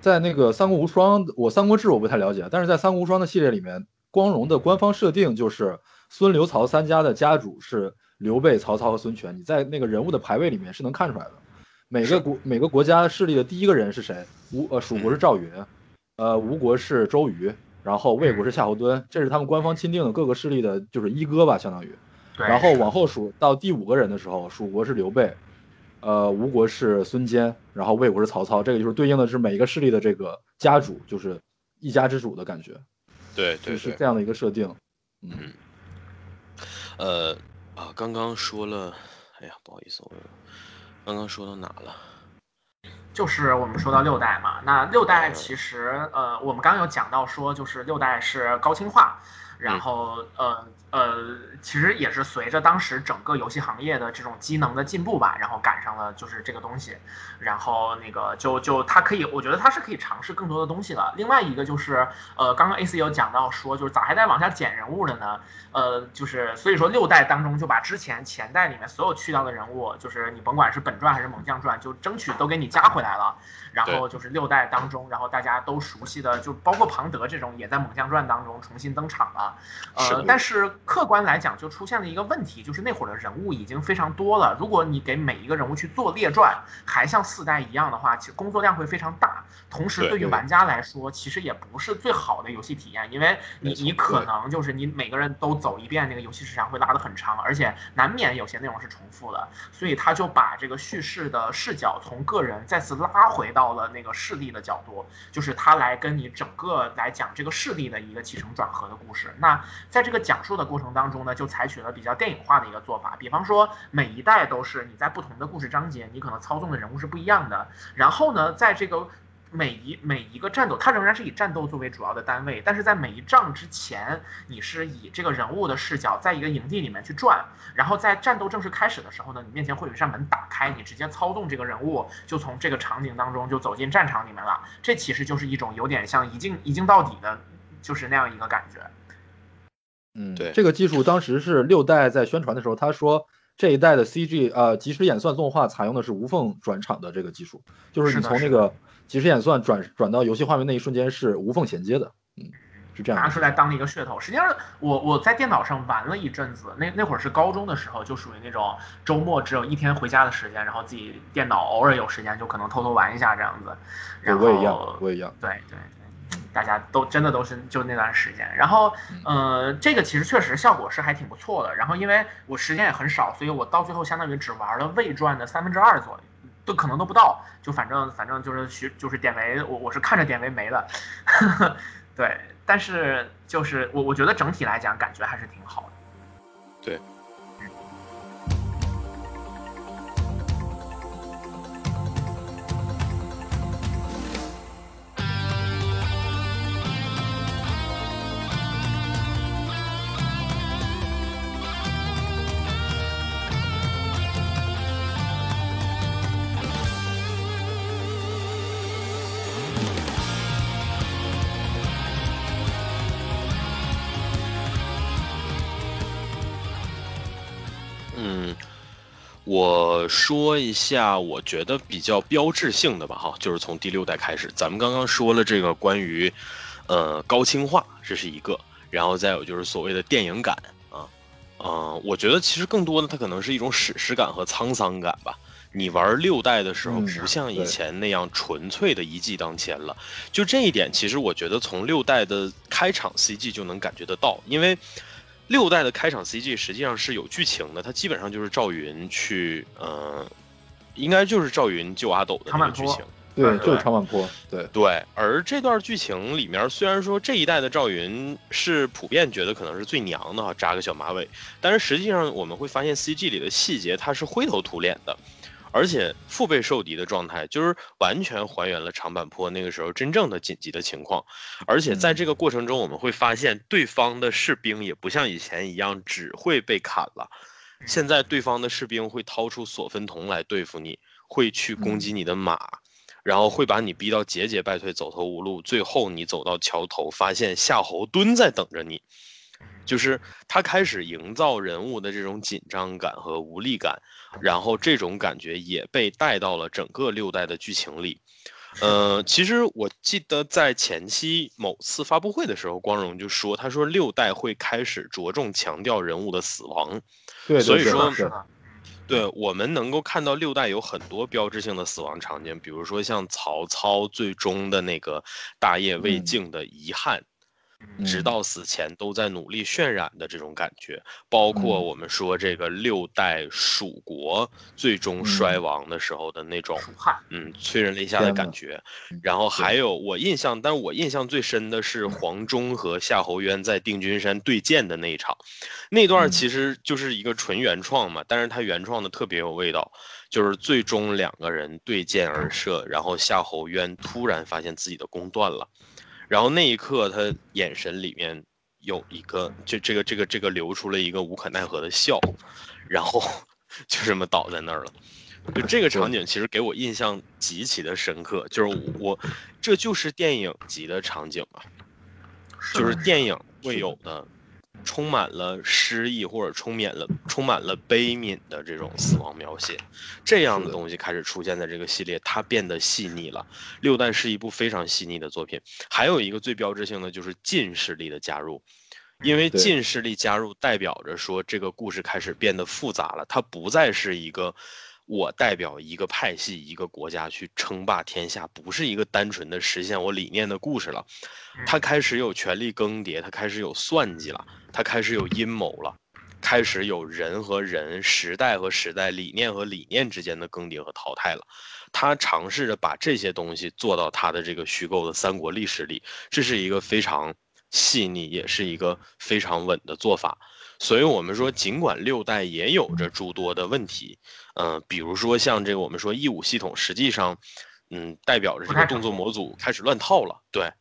在那个《三国无双》，我《三国志》我不太了解，但是在《三国无双》的系列里面，光荣的官方设定就是孙刘曹三家的家主是刘备、曹操和孙权。你在那个人物的排位里面是能看出来的。每个国每个国家势力的第一个人是谁？吴呃蜀国是赵云，呃吴国是周瑜，然后魏国是夏侯惇，这是他们官方钦定的各个势力的就是一哥吧，相当于。然后往后数到第五个人的时候，蜀国是刘备。呃，吴国是孙坚，然后魏国是曹操，这个就是对应的是每一个势力的这个家主，就是一家之主的感觉。对对，是这样的一个设定。嗯，呃啊，刚刚说了，哎呀，不好意思，我刚刚说到哪了？就是我们说到六代嘛，那六代其实呃，我们刚刚有讲到说，就是六代是高清化，然后呃。呃，其实也是随着当时整个游戏行业的这种机能的进步吧，然后赶上了就是这个东西，然后那个就就它可以，我觉得它是可以尝试更多的东西的。另外一个就是，呃，刚刚 AC 有讲到说，就是咋还在往下减人物的呢？呃，就是所以说六代当中就把之前前代里面所有去掉的人物，就是你甭管是本传还是猛将传，就争取都给你加回来了。然后就是六代当中，然后大家都熟悉的，就包括庞德这种也在猛将传当中重新登场了。呃，但是。客观来讲，就出现了一个问题，就是那会儿的人物已经非常多了。如果你给每一个人物去做列传，还像四代一样的话，其实工作量会非常大。同时，对于玩家来说，其实也不是最好的游戏体验，因为你你可能就是你每个人都走一遍，那个游戏时长会拉得很长，而且难免有些内容是重复的。所以他就把这个叙事的视角从个人再次拉回到了那个势力的角度，就是他来跟你整个来讲这个势力的一个起承转合的故事。那在这个讲述的过程当中呢，就采取了比较电影化的一个做法，比方说每一代都是你在不同的故事章节，你可能操纵的人物是不一样的。然后呢，在这个每一每一个战斗，它仍然是以战斗作为主要的单位，但是在每一仗之前，你是以这个人物的视角，在一个营地里面去转。然后在战斗正式开始的时候呢，你面前会有一扇门打开，你直接操纵这个人物，就从这个场景当中就走进战场里面了。这其实就是一种有点像一镜一镜到底的，就是那样一个感觉。嗯，对，这个技术当时是六代在宣传的时候，他说这一代的 CG 呃即时演算动画采用的是无缝转场的这个技术，就是你从那个即时演算转转到游戏画面那一瞬间是无缝衔接的，嗯，是这样。拿出来当了一个噱头。实际上，我我在电脑上玩了一阵子，那那会儿是高中的时候，就属于那种周末只有一天回家的时间，然后自己电脑偶尔有时间就可能偷偷玩一下这样子。然后我也一样，我也一样。对对。大家都真的都是就那段时间，然后，呃，这个其实确实效果是还挺不错的。然后因为我时间也很少，所以我到最后相当于只玩了未转的三分之二左右，都可能都不到。就反正反正就是学就是典韦，我我是看着典韦没的，对。但是就是我我觉得整体来讲感觉还是挺好的，对。我说一下，我觉得比较标志性的吧，哈，就是从第六代开始，咱们刚刚说了这个关于，呃，高清化，这是一个，然后再有就是所谓的电影感啊，嗯，我觉得其实更多的它可能是一种史诗感和沧桑感吧。你玩六代的时候，不像以前那样纯粹的一骑当千了，就这一点，其实我觉得从六代的开场 CG 就能感觉得到，因为。六代的开场 CG 实际上是有剧情的，它基本上就是赵云去，呃，应该就是赵云救阿斗的那个剧情，对，就是长坂坡，对对。而这段剧情里面，虽然说这一代的赵云是普遍觉得可能是最娘的哈，扎个小马尾，但是实际上我们会发现 CG 里的细节，它是灰头土脸的。而且腹背受敌的状态，就是完全还原了长坂坡那个时候真正的紧急的情况。而且在这个过程中，我们会发现对方的士兵也不像以前一样只会被砍了，现在对方的士兵会掏出索分铜来对付你，会去攻击你的马，然后会把你逼到节节败退、走投无路。最后你走到桥头，发现夏侯惇在等着你。就是他开始营造人物的这种紧张感和无力感，然后这种感觉也被带到了整个六代的剧情里。呃，其实我记得在前期某次发布会的时候，光荣就说，他说六代会开始着重强调人物的死亡，对，所以说，对我们能够看到六代有很多标志性的死亡场景，比如说像曹操最终的那个大业未竟的遗憾。直到死前都在努力渲染的这种感觉，包括我们说这个六代蜀国最终衰亡的时候的那种，嗯，催人泪下的感觉。然后还。有我印象，但是我印象最深的是黄忠和夏侯渊在定军山对剑的那一场，那段其实就是一个纯原创嘛，但是他原创的特别有味道，就是最终两个人对剑而射，然后夏侯渊突然发现自己的弓断了。然后那一刻，他眼神里面有一个，就这个这个这个流出了一个无可奈何的笑，然后 就这么倒在那儿了。就这个场景其实给我印象极其的深刻，就是我这就是电影级的场景啊，就是电影会有的。充满了诗意或者充满了充满了悲悯的这种死亡描写，这样的东西开始出现在这个系列，它变得细腻了。六代是一部非常细腻的作品，还有一个最标志性的就是近视力的加入，因为近视力加入代表着说这个故事开始变得复杂了，它不再是一个。我代表一个派系、一个国家去称霸天下，不是一个单纯的实现我理念的故事了。他开始有权力更迭，他开始有算计了，他开始有阴谋了，开始有人和人、时代和时代、理念和理念之间的更迭和淘汰了。他尝试着把这些东西做到他的这个虚构的三国历史里，这是一个非常细腻，也是一个非常稳的做法。所以，我们说，尽管六代也有着诸多的问题，嗯，比如说像这个，我们说 E 五系统，实际上，嗯，代表着这个动作模组开始乱套了。对，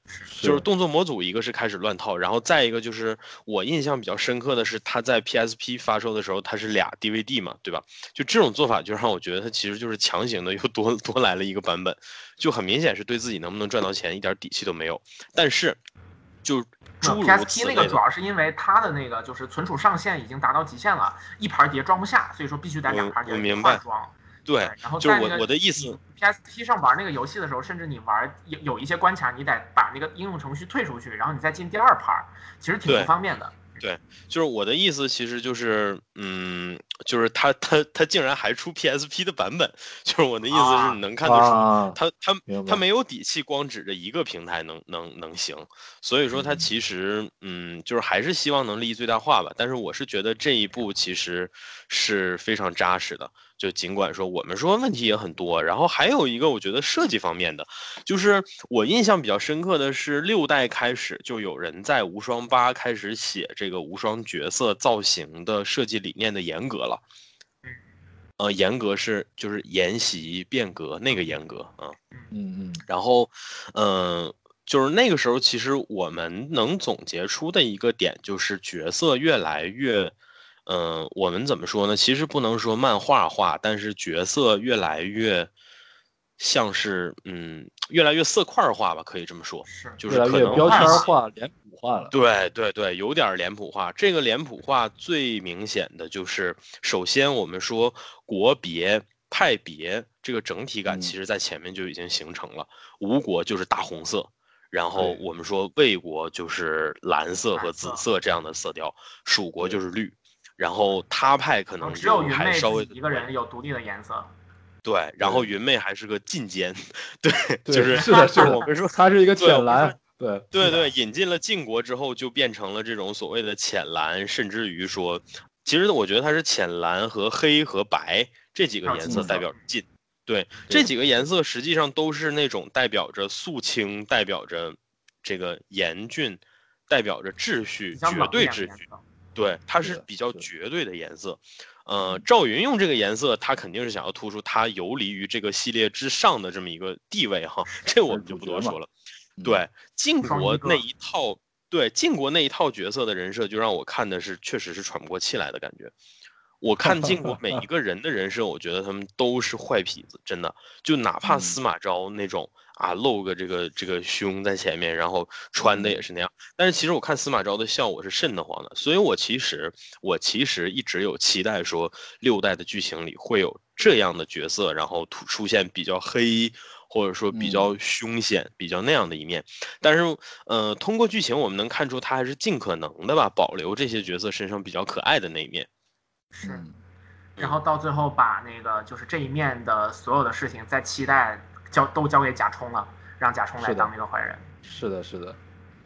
就是动作模组，一个是开始乱套，然后再一个就是我印象比较深刻的是，它在 PSP 发售的时候，它是俩 DVD 嘛，对吧？就这种做法，就让我觉得它其实就是强行的又多多来了一个版本，就很明显是对自己能不能赚到钱一点底气都没有。但是，就。PSP 那个主要是因为它的那个就是存储上限已经达到极限了，一盘碟装不下，所以说必须得两盘碟换装。对，然后就是我我的意思，PSP 上玩那个游戏的时候，甚至你玩有有一些关卡，你得把那个应用程序退出去，然后你再进第二盘，其实挺不方便的。对，就是我的意思，其实就是，嗯，就是他他他竟然还出 PSP 的版本，就是我的意思是，你能看得出他他他没有底气，光指着一个平台能能能行，所以说他其实，嗯，就是还是希望能利益最大化吧。但是我是觉得这一步其实是非常扎实的。就尽管说我们说问题也很多，然后还有一个我觉得设计方面的，就是我印象比较深刻的是六代开始就有人在无双八开始写这个无双角色造型的设计理念的严格了，呃，严格是就是沿袭变革那个严格啊，嗯嗯，然后嗯，就是那个时候其实我们能总结出的一个点就是角色越来越。嗯，我们怎么说呢？其实不能说漫画化，但是角色越来越像是，嗯，越来越色块化吧，可以这么说，是，就是可能标签化、脸谱化了。对对对，有点脸谱化。这个脸谱化最明显的就是，首先我们说国别、派别这个整体感，其实在前面就已经形成了。吴国就是大红色，然后我们说魏国就是蓝色和紫色这样的色调，蜀国就是绿。然后他派可能只有云妹一个人有独立的颜色，对。然后云妹还是个近奸，对，就是是的，是的。我们说他是一个浅蓝，对，对对。引进了晋国之后，就变成了这种所谓的浅蓝，甚至于说，其实我觉得它是浅蓝和黑和白这几个颜色代表晋，对，这几个颜色实际上都是那种代表着肃清，代表着这个严峻，代表着秩序，绝对秩序。对，它是比较绝对的颜色，呃，赵云用这个颜色，他肯定是想要突出他游离于这个系列之上的这么一个地位哈，这我们就不多说了。对，晋国那一套，对晋国那一套角色的人设，就让我看的是确实是喘不过气来的感觉。我看晋国每一 个人的人设，我觉得他们都是坏痞子，真的，就哪怕司马昭那种。啊，露个这个这个胸在前面，然后穿的也是那样。但是其实我看司马昭的效果是瘆得慌的，所以我其实我其实一直有期待说六代的剧情里会有这样的角色，然后突出现比较黑或者说比嗯较凶险、比较那样的一面。但是，呃，通过剧情我们能看出，他还是尽可能的吧，保留这些角色身上比较可爱的那一面。是，嗯然后到最后把那个就是这一面的所有的事情，在期待交都交给贾充了，让贾充来当那个坏人。是的，是的。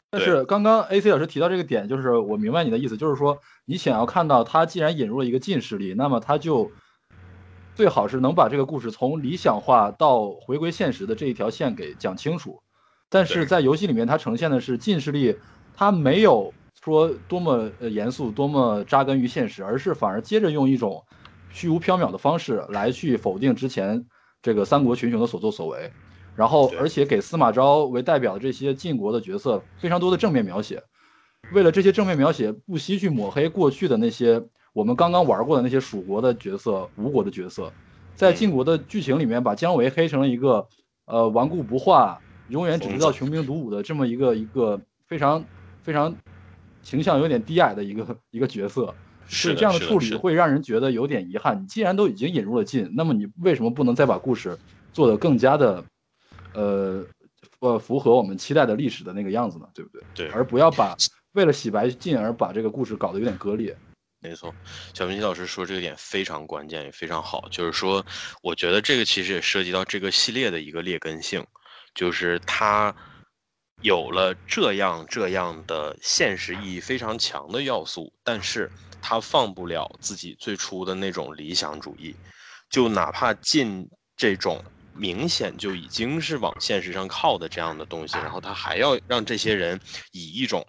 但是刚刚 AC 老师提到这个点，就是我明白你的意思，就是说你想要看到他既然引入了一个近视力，那么他就最好是能把这个故事从理想化到回归现实的这一条线给讲清楚。但是在游戏里面，它呈现的是近视力，它没有说多么呃严肃、多么扎根于现实，而是反而接着用一种虚无缥缈的方式来去否定之前这个三国群雄的所作所为。然后而且给司马昭为代表的这些晋国的角色非常多的正面描写，为了这些正面描写，不惜去抹黑过去的那些我们刚刚玩过的那些蜀国的角色、吴国的角色，在嗯晋国的剧情里面把姜维黑成了一个呃顽固不化、永远只知道穷兵黩武的这么一个一个非常非常形象有点低矮的一个一个角色。所以是这样的处理会让人觉得有点遗憾。你既然都已经引入了晋，那么你为什么不能再把故事做得更加的，呃，呃，符合我们期待的历史的那个样子呢？对不对？对，而不要把为了洗白进而把这个故事搞得有点割裂。没错，小明老师说这个点非常关键，也非常好。就是说，我觉得这个其实也涉及到这个系列的一个劣根性，就是它有了这样这样的现实意义非常强的要素，但是它放不了自己最初的那种理想主义，就哪怕进这种明显就已经是往现实上靠的这样的东西，然后他还要让这些人以一种。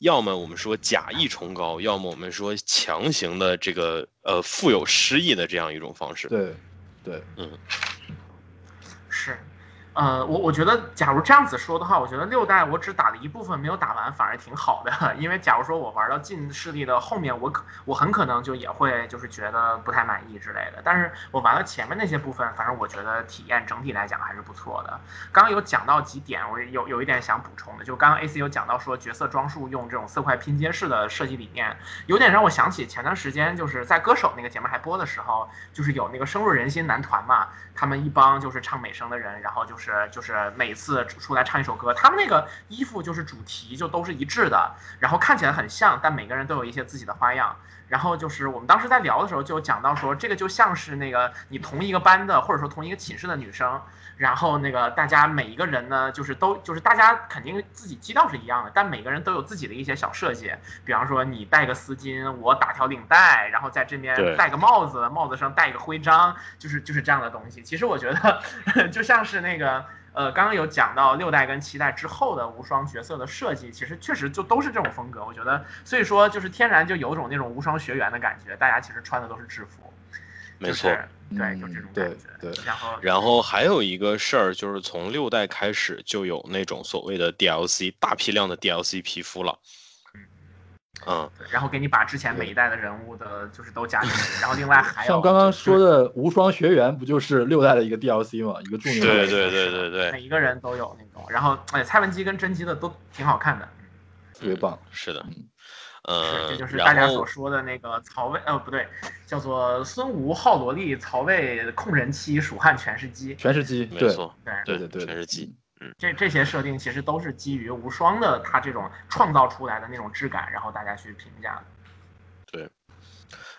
要么我们说假意崇高，要么我们说强行的这个呃富有诗意的这样一种方式。对，对，是，呃，我我觉得，假如这样子说的话，我觉得六代我只打了一部分没有打完，反而挺好的。因为假如说我玩到近势力的后面，我可我很可能就也会就是觉得不太满意之类的。但是我玩了前面那些部分，反正我觉得体验整体来讲还是不错的。刚刚有讲到几点，我有有一点想补充的，就刚刚 AC 有讲到说角色装束用这种色块拼接式的设计理念，有点让我想起前段时间就是在歌手那个节目还播的时候，就是有那个深入人心男团嘛，他们一帮就是唱美声的人，然后就是就是每次出来唱一首歌，他们那个衣服就是主题就都是一致的，然后看起来很像，但每个人都有一些自己的花样。然后就是我们当时在聊的时候就讲到说，这个就像是那个你同一个班的或者说同一个寝室的女生，然后那个大家每一个人呢，就是都就是大家肯定自己基调是一样的，但每个人都有自己的一些小设计，比方说你戴个丝巾，我打条领带，然后在这边戴个帽子，帽子上戴一个徽章，就是就是这样的东西。其实我觉得 就像是那个。呃，刚刚有讲到六代跟七代之后的无双角色的设计，其实确实就都是这种风格。我觉得，所以说就是天然就有种那种无双学员的感觉，大家其实穿的都是制服，没错。对，嗯就这种感觉。对然后，然后还有一个事儿，就是从六代开始就有那种所谓的 DLC 大批量的 DLC 皮肤了。嗯，对然后给你把之前每一代的人物的，就是都加进去，然后另外还有像刚刚说的无双学员，不就是六代的一个 DLC 吗？一个著名的对对对对对，每一个人都有那种，然后哎，蔡文姬跟甄姬的都挺好看的，特别棒。是的嗯，呃，这就是大家所说的那个曹魏，呃，不对，叫做孙吴好萝莉，曹魏控人妻，蜀汉全是鸡。全是鸡，没错，对，对对对，全是鸡。嗯这这些设定其实都是基于无双的它这种创造出来的那种质感，然后大家去评价的。对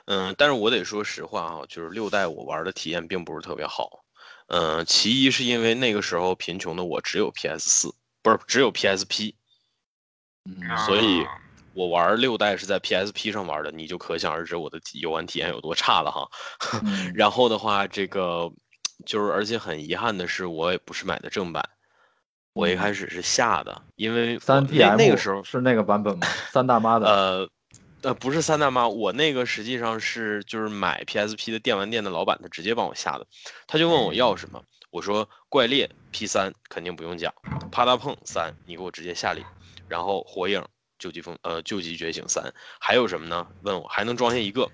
嗯，但是我得说实话啊，就是六代我玩的体验并不是特别好。嗯，其一是因为那个时候贫穷的我只有 PS 四，不是只有 PSP，嗯所以啊我玩六代是在 PSP 上玩的，你就可想而知我的游玩体验有多差了哈。嗯。然后的话，这个就是而且很遗憾的是，我也不是买的正版，我一开始是下的，因为三那 DM 那个时候是那个版本吗？三大妈的，呃，呃，不是三大妈，我那个实际上是就是买 PSP 的电玩店的老板，他直接帮我下的，他就问我要什么，我说怪猎 P 三肯定不用讲，啪嗒碰三你给我直接下里，然后火影究极风呃救急觉醒三还有什么呢？问我还能装下一个，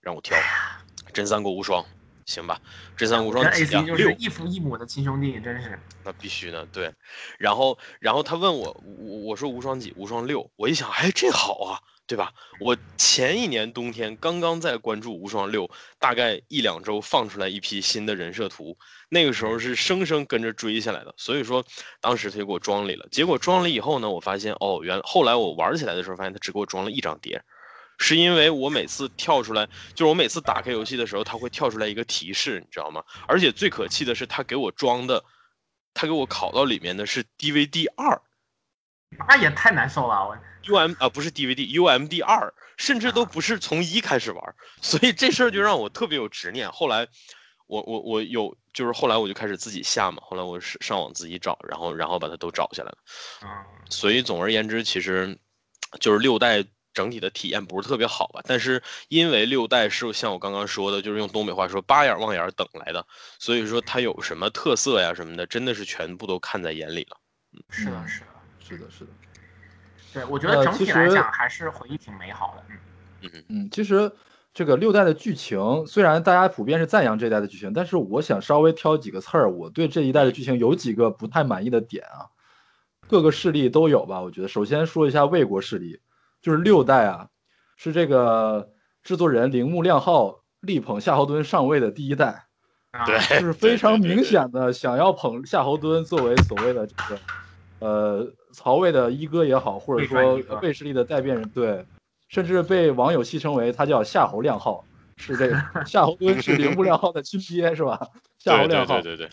让我挑，真三国无双，行吧，真三国无双跟几？六一父一母的亲兄弟，真是。那必须的，对。然后，然后他问我，我我说无双几？无双六。我一想，哎，这好啊，对吧？我前一年冬天刚刚在关注无双六，大概一两周放出来一批新的人设图，那个时候是生生跟着追下来的。所以说，当时他就给我装里了。结果装了以后呢，我发现哦，原后来我玩起来的时候，发现他只给我装了一张碟。是因为我每次跳出来，就是我每次打开游戏的时候，它会跳出来一个提示，你知道吗？而且最可气的是，他给我装的，他给我拷到里面的是 DVD 二那也太难受了，我，UM 啊不是 DVD，UMD 二，甚至都不是从一开始玩，所以这事儿就让我特别有执念。后来我我我有，就是后来我就开始自己下嘛，后来我是上网自己找，然后然后把它都找下来了。嗯，所以总而言之，其实就是六代整体的体验不是特别好吧。但是因为六代是像我刚刚说的，就是用东北话说“八眼望眼等来的”，所以说它有什么特色呀什么的，真的是全部都看在眼里了。是的，嗯是的，是的，是的。对，我觉得整体来实讲还是回忆挺美好的。嗯，嗯，嗯，其实这个六代的剧情，虽然大家普遍是赞扬这一代的剧情，但是我想稍微挑几个刺儿，我对这一代的剧情有几个不太满意的点啊，各个势力都有吧。我觉得首先说一下魏国势力，就是六代啊，是这个制作人铃木亮浩力捧夏侯惇上位的第一代，啊对，就是非常明显的想要捧夏侯惇作为所谓的这个，呃，曹魏的一哥也好，或者说魏势力的代辩人，对，甚至被网友戏称为他叫夏侯亮号，是这个 夏侯惇是铃木亮号的亲爹是吧？夏侯对亮浩对对对对，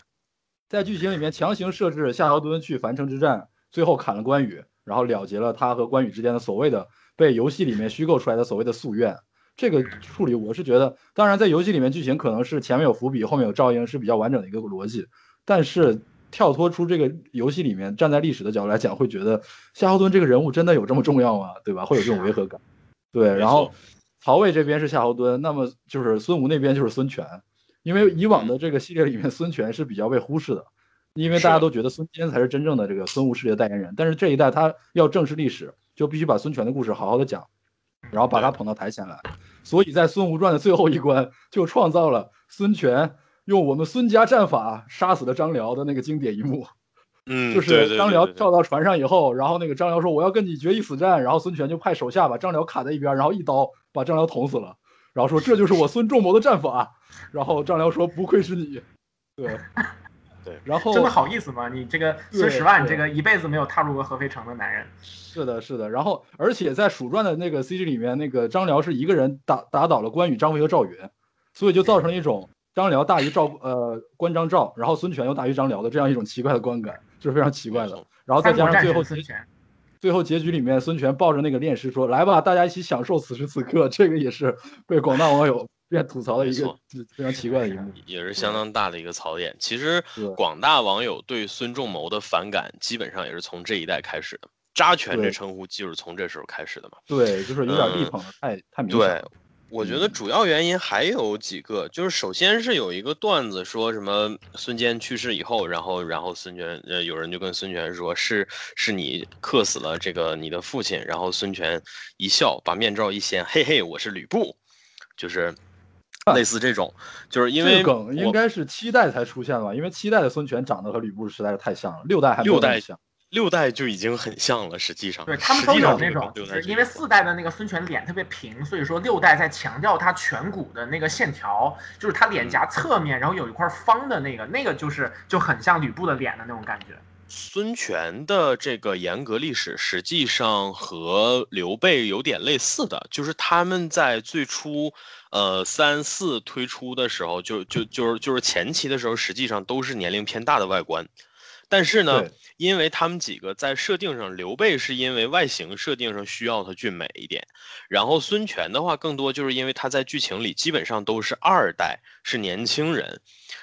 在剧情里面强行设置夏侯惇去樊城之战，最后砍了关羽，然后了结了他和关羽之间的所谓的被游戏里面虚构出来的所谓的夙愿。这个处理我是觉得，当然在游戏里面剧情可能是前面有伏笔，后面有照应，是比较完整的一个逻辑。但是跳脱出这个游戏里面，站在历史的角度来讲，会觉得夏侯惇这个人物真的有这么重要吗？对吧？会有这种违和感。对，然后曹魏这边是夏侯惇，那么就是孙吴那边就是孙权，因为以往的这个系列里面，孙权是比较被忽视的，因为大家都觉得孙坚才是真正的这个孙吴势力的代言人。但是这一代他要正视历史，就必须把孙权的故事好好的讲，然后把他捧到台前来。所以在《孙吴传》的最后一关，就创造了孙权用我们孙家战法杀死了张辽的那个经典一幕。嗯，就是张辽跳到船上以后，然后那个张辽说我要跟你决一死战，然后孙权就派手下把张辽卡在一边，然后一刀把张辽捅死了，然后说这就是我孙仲谋的战法，然后张辽说不愧是你，对对。然后真的好意思吗？你这个孙对十万，对这个一辈子没有踏入过合肥城的男人，是的，是的，然后而且在蜀传的那个 CG 里面，那个张辽是一个人打打倒了关羽、张飞和赵云，所以就造成了一种张辽大于赵呃关张赵，然后孙权又大于张辽的这样一种奇怪的观感，就是非常奇怪的。然后再加上最后孙权，最后结局里面，孙权抱着那个炼师说：“来吧，大家一起享受此时此刻。”这个也是被广大网友便吐槽的一个非常奇怪的一幕。也是相当大的一个槽点。其实广大网友对孙仲谋的反感，基本上也是从这一代开始的。扎权这称呼就是从这时候开始的嘛。对，就是有点力嗯捧的太太明显我觉得嗯主要原因还有几个，就是首先是有一个段子说什么孙坚去世以后，然后然后孙权呃有人就跟孙权说是是你克死了这个你的父亲，然后孙权一笑把面罩一掀，嘿嘿，我是吕布，就是类似这种，就是因为这个梗应该是七代才出现的吧？因为七代的孙权长得和吕布实在是太像了，六代还六代像。六代就已经很像了，实际上对他们都有那种，因为四代的那个孙权脸特别平，所以说六代在强调他颧骨的那个线条，就是他脸颊侧面，然后有一块方的那个，那个就是就很像吕布的脸的那种感觉。孙权的这个严格历史，实际上和刘备有点类似的，就是他们在最初，呃三四推出的时候，就就就是就是前期的时候，实际上都是年龄偏大的外观，但是呢，因为他们几个在设定上，刘备是因为外形设定上需要他俊美一点，然后孙权的话，更多就是因为他在剧情里基本上都是二代，是年轻人，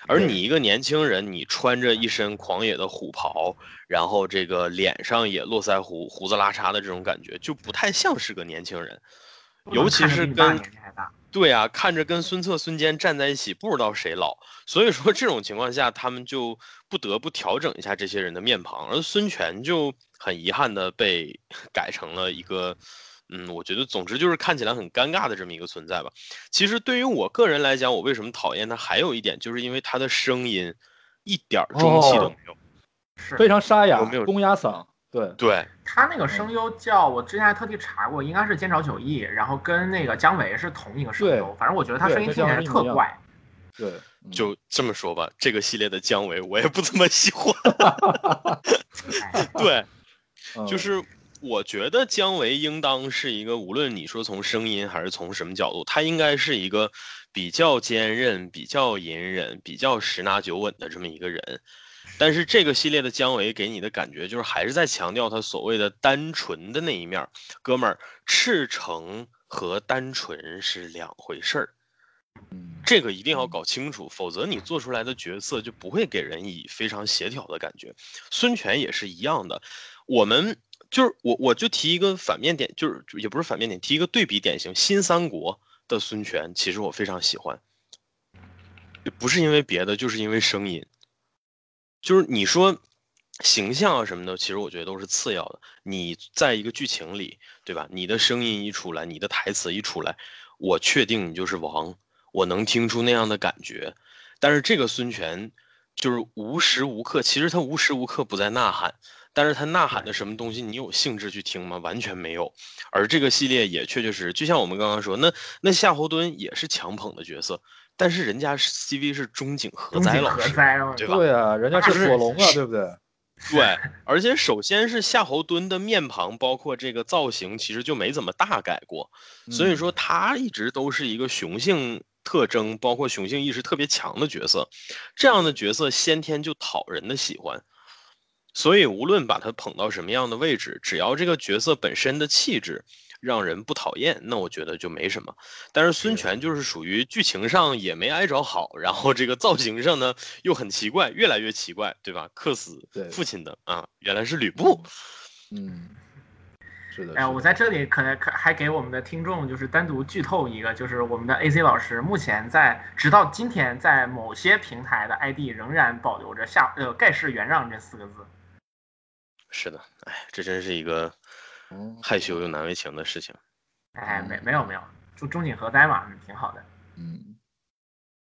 而你一个年轻人，你穿着一身狂野的虎袍，然后这个脸上也络腮胡、胡子拉碴的这种感觉，就不太像是个年轻人。尤其是跟对啊，看着跟孙策、孙坚站在一起，不知道谁老。所以说这种情况下，他们就不得不调整一下这些人的面庞，而孙权就很遗憾的被 改成了一个嗯，我觉得总之就是看起来很尴尬的这么一个存在吧。其实对于我个人来讲，我为什么讨厌他，还有一点就是因为他的声音一点中气都没有，是非常沙哑有没有，公鸭嗓。对，对，他那个声优叫我之前还特地查过，应该是菅沼久义，然后跟那个姜维是同一个声优，反正我觉得他声音听起来特怪。对，嗯。就这么说吧，这个系列的姜维我也不怎么喜欢。哎对，嗯。就是我觉得姜维应当是一个，无论你说从声音还是从什么角度，他应该是一个比较坚韧、比较隐忍、比较十拿九稳的这么一个人。但是这个系列的姜维给你的感觉就是还是在强调他所谓的单纯的那一面，哥们儿，赤诚和单纯是两回事儿。嗯这个一定要搞清楚，否则你做出来的角色就不会给人以非常协调的感觉。孙权也是一样的，我们就是我我就提一个反面点，就是也不是反面点，提一个对比典型，新三国的孙权，其实我非常喜欢，不是因为别的，就是因为声音，就是你说。形象啊什么的，其实我觉得都是次要的。你在一个剧情里，对吧？你的声音一出来，你的台词一出来，我确定你就是王，我能听出那样的感觉。但是这个孙权就是无时无刻，其实他无时无刻不在呐喊，但是他呐喊的什么东西，你有兴致去听吗？完全没有。而这个系列也确确实实，就像我们刚刚说，那那夏侯惇也是强捧的角色，但是人家是 CV 是中井和中井哉老师，对吧对啊，人家是索隆啊，对不对？对，而且首先是夏侯惇的面庞，包括这个造型，其实就没怎么大改过，所以嗯说他一直都是一个雄性特征，包括雄性意识特别强的角色。这样的角色先天就讨人的喜欢，所以无论把他捧到什么样的位置，只要这个角色本身的气质让人不讨厌，那我觉得就没什么。但是孙权就是属于剧情上也没挨着好，然后这个造型上呢又很奇怪，越来越奇怪，对吧？克死父亲的啊，原来是吕布。嗯，是的。哎，我在这里可能可还给我们的听众就是单独剧透一个，就是我们的 AC 老师目前在直到今天在某些平台的 ID 仍然保留着下呃盖世元让这四个字。是的，哎，这真是一个哦害羞又难为情的事情。哎，没没有没有，就中景和哉嘛，嗯挺好的。嗯，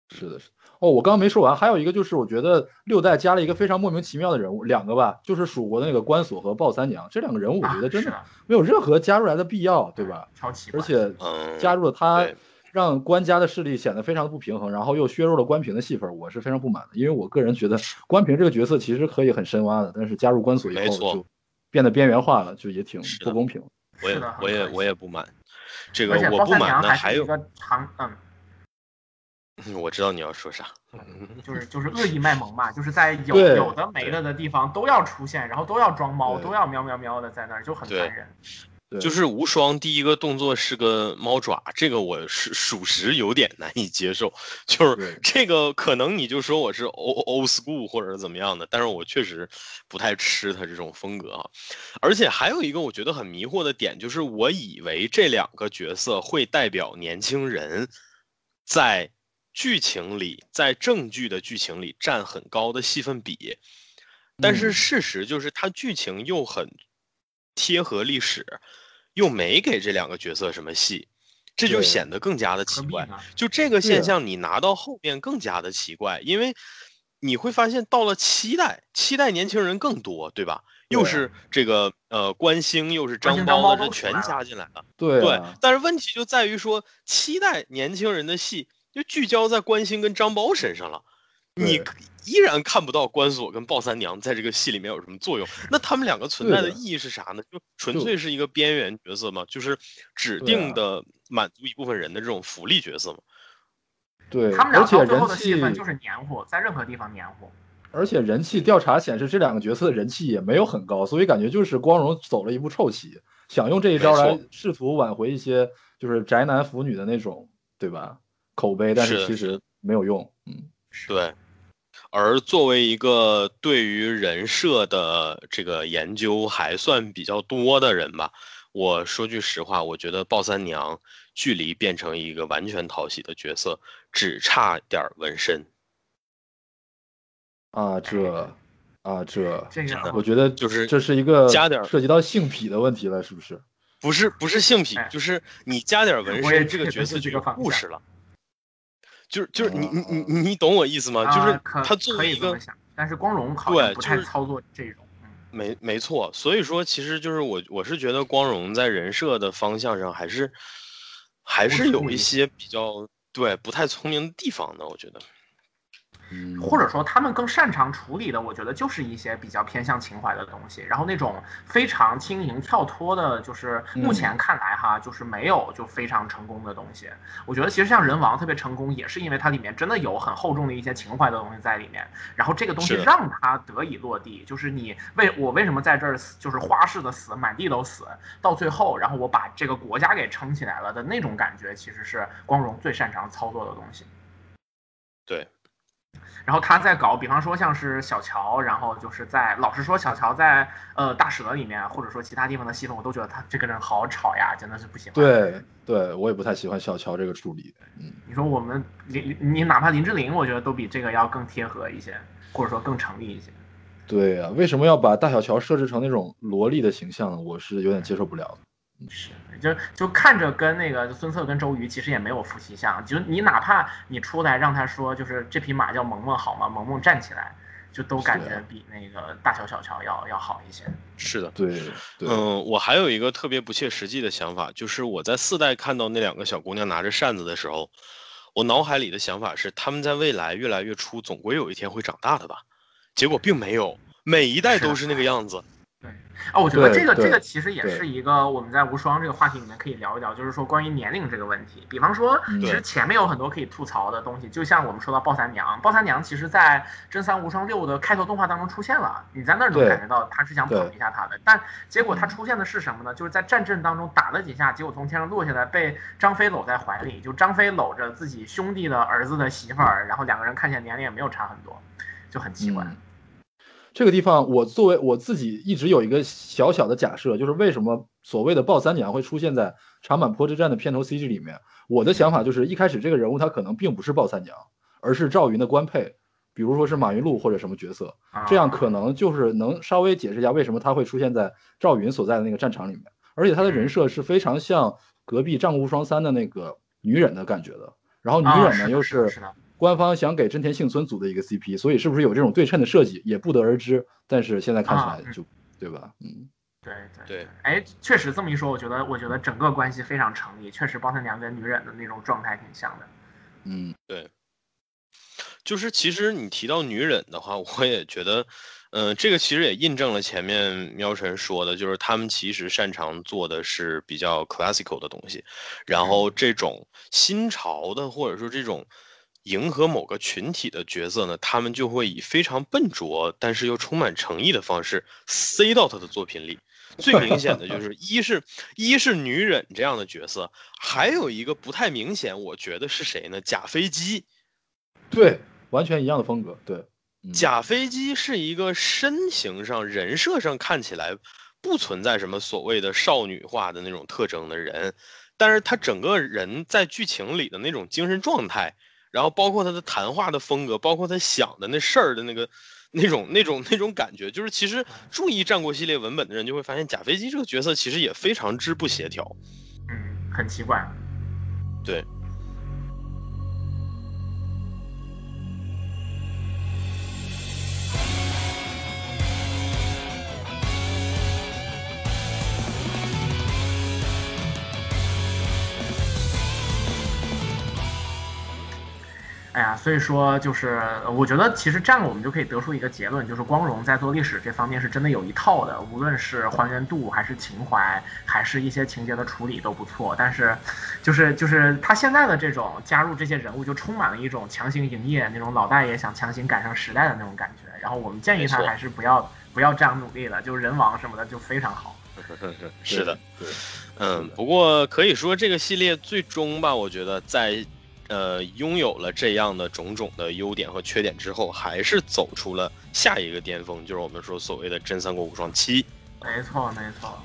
是的，是的。哦，我刚刚没说完，还有一个就是我觉得六代加了一个非常莫名其妙的人物，两个吧，就是蜀国的那个关索和鲍三娘这两个人物，我觉得真的没有任何加入来的必要，对吧？超奇怪。而且嗯，加入了他，让关家的势力显得非常的不平衡，然后又削弱了关平的戏份，我是非常不满的。因为我个人觉得关平这个角色其实可以很深挖的，但是加入关索以后没错就变得边缘化了，就也挺不公平。我也我也我也不满。这个我不满呢还有，一个长嗯，我知道你要说啥。就是就是恶意卖萌嘛，就是在有有的没的的地方都要出现，然后都要装猫，都要喵喵喵的在那儿，就很对烦人。对，就是无双第一个动作是个猫爪，这个我是属实有点难以接受。就是这个可能你就说我是 old old school 或者是怎么样的，但是我确实不太吃他这种风格啊。而且还有一个我觉得很迷惑的点，就是我以为这两个角色会代表年轻人在剧情里，在正剧的剧情里占很高的戏份比，但是嗯事实就是它剧情又很贴合历史，又没给这两个角色什么戏，这就显得更加的奇怪。就这个现象，你拿到后面更加的奇怪，因为你会发现到了七代，七代年轻人更多，对吧？又是这个呃关兴，又是张关兴张包包的，这全加进来了。对对啊，但是问题就在于说，七代年轻人的戏就聚焦在关兴跟张苞身上了，你依然看不到关锁跟鲍三娘在这个戏里面有什么作用。那他们两个存在的意义是啥呢？就纯粹是一个边缘角色嘛，就是指定的满足一部分人的这种福利角色嘛。对，他们俩而且到最后人气的戏份就是黏糊，在任何地方黏糊。而且人气调查显示，这两个角色的人气也没有很高，所以感觉就是光荣走了一步臭棋，想用这一招来试图挽回一些就是宅男腐女的那种，对吧？口碑，但是其实没有用。嗯，对，而作为一个对于人设的这个研究还算比较多的人吧，我说句实话，我觉得鲍三娘距离变成一个完全讨喜的角色，只差点儿纹身。啊，这啊这，这个我觉得就是这是一个加点儿涉及到性癖的问题了，是不是？不是不是性癖哎，就是你加点纹身，这个角色就有故事了。就是就是你你你啊你你懂我意思吗？就是他作可为一个但是光荣好对像不就是太操作这种。嗯，没没错，所以说其实就是我我是觉得光荣在人设的方向上还是还是有一些比较对不太聪明的地方的，我觉得。嗯或者说他们更擅长处理的，我觉得就是一些比较偏向情怀的东西。然后那种非常轻盈跳脱的，就是目前看来哈，就是没有就非常成功的东西。我觉得其实像人王特别成功，也是因为它里面真的有很厚重的一些情怀的东西在里面。然后这个东西让它得以落地，就是你为我为什么在这儿死，就是花式的死，满地都死，到最后，然后我把这个国家给撑起来了的那种感觉，其实是光荣最擅长操作的东西。对，然后他在搞，比方说像是小乔，然后就是在老实说，小乔在呃大蛇里面，或者说其他地方的戏份，我都觉得他这个人好吵呀，真的是不喜欢。，对对，我也不太喜欢小乔这个处理。嗯，你说我们林你哪怕林志玲，我觉得都比这个要更贴合一些，或者说更成立一些。对呀、为什么要把大小乔设置成那种萝莉的形象呢？我是有点接受不了的。是，就就看着跟那个孙策跟周瑜其实也没有夫妻相，就你哪怕你出来让他说，就是这匹马叫萌萌好吗？萌萌站起来，就都感觉比那个大乔小乔要要好一些。是的。对对，嗯，我还有一个特别不切实际的想法，就是我在四代看到那两个小姑娘拿着扇子的时候，我脑海里的想法是，她们在未来越来越出，总归有一天会长大的吧？结果并没有，每一代都是那个样子。哦，我觉得这个这个其实也是一个我们在无双这个话题里面可以聊一聊，就是说关于年龄这个问题。比方说，嗯其实前面有很多可以吐槽的东西，就像我们说到鲍三娘，鲍三娘其实在《真三无双六》的开头动画当中出现了，你在那儿能感觉到他是想捧一下他的，但结果他嗯出现的是什么呢？就是在战阵当中打了几下，结果从天上落下来，被张飞搂在怀里，就张飞搂着自己兄弟的儿子的媳妇儿，然后两个人看起来年龄也没有差很多，就很奇怪。嗯这个地方，我作为我自己一直有一个小小的假设，就是为什么所谓的鲍三娘会出现在长坂坡之战的片头 CG 里面？我的想法就是，一开始这个人物他可能并不是鲍三娘，而是赵云的官配，比如说是马云禄或者什么角色，啊这样可能就是能稍微解释一下为什么他会出现在赵云所在的那个战场里面，而且他的人设是非常像隔壁《战无双三》的那个女忍的感觉的。然后女啊忍呢又是官方想给真田幸村组的一个 CP，所以是不是有这种对称的设计也不得而知。但是现在看起啊来就，对吧？嗯，对对对，哎，确实这么一说，我觉得我觉得整个关系非常成立，确实包他娘跟女忍的那种状态挺像的。嗯，对就是其实你提到女忍的话，我也觉得，嗯、这个其实也印证了前面喵晨说的，就是他们其实擅长做的是比较 classical 的东西，然后这种新潮的或者说这种迎合某个群体的角色呢，他们就会以非常笨拙但是又充满诚意的方式塞到他的作品里。最明显的就是 一是一是女忍这样的角色，还有一个不太明显，我觉得是谁呢？假飞机。对，完全一样的风格。对，嗯假飞机是一个身形上、人设上看起来不存在什么所谓的少女化的那种特征的人，但是他整个人在剧情里的那种精神状态，然后包括他的谈话的风格，包括他想的那事儿的那个那种那种那种感觉，就是其实注意战国系列文本的人就会发现，贾飞机这个角色其实也非常之不协调。嗯，很奇怪。对，哎呀，所以说就是，呃我觉得其实这样我们就可以得出一个结论，就是光荣在做历史这方面是真的有一套的，无论是还原度还是情怀，还是一些情节的处理都不错。但是，就是就是他现在的这种加入这些人物，就充满了一种强行营业那种老大爷想强行赶上时代的那种感觉。然后我们建议他还是不要不要这样努力了，就是人王什么的就非常好。是的，，对，嗯，不过可以说这个系列最终吧，我觉得在呃拥有了这样的种种的优点和缺点之后，还是走出了下一个巅峰，就是我们说所谓的《真三国无双七》。没错，没错。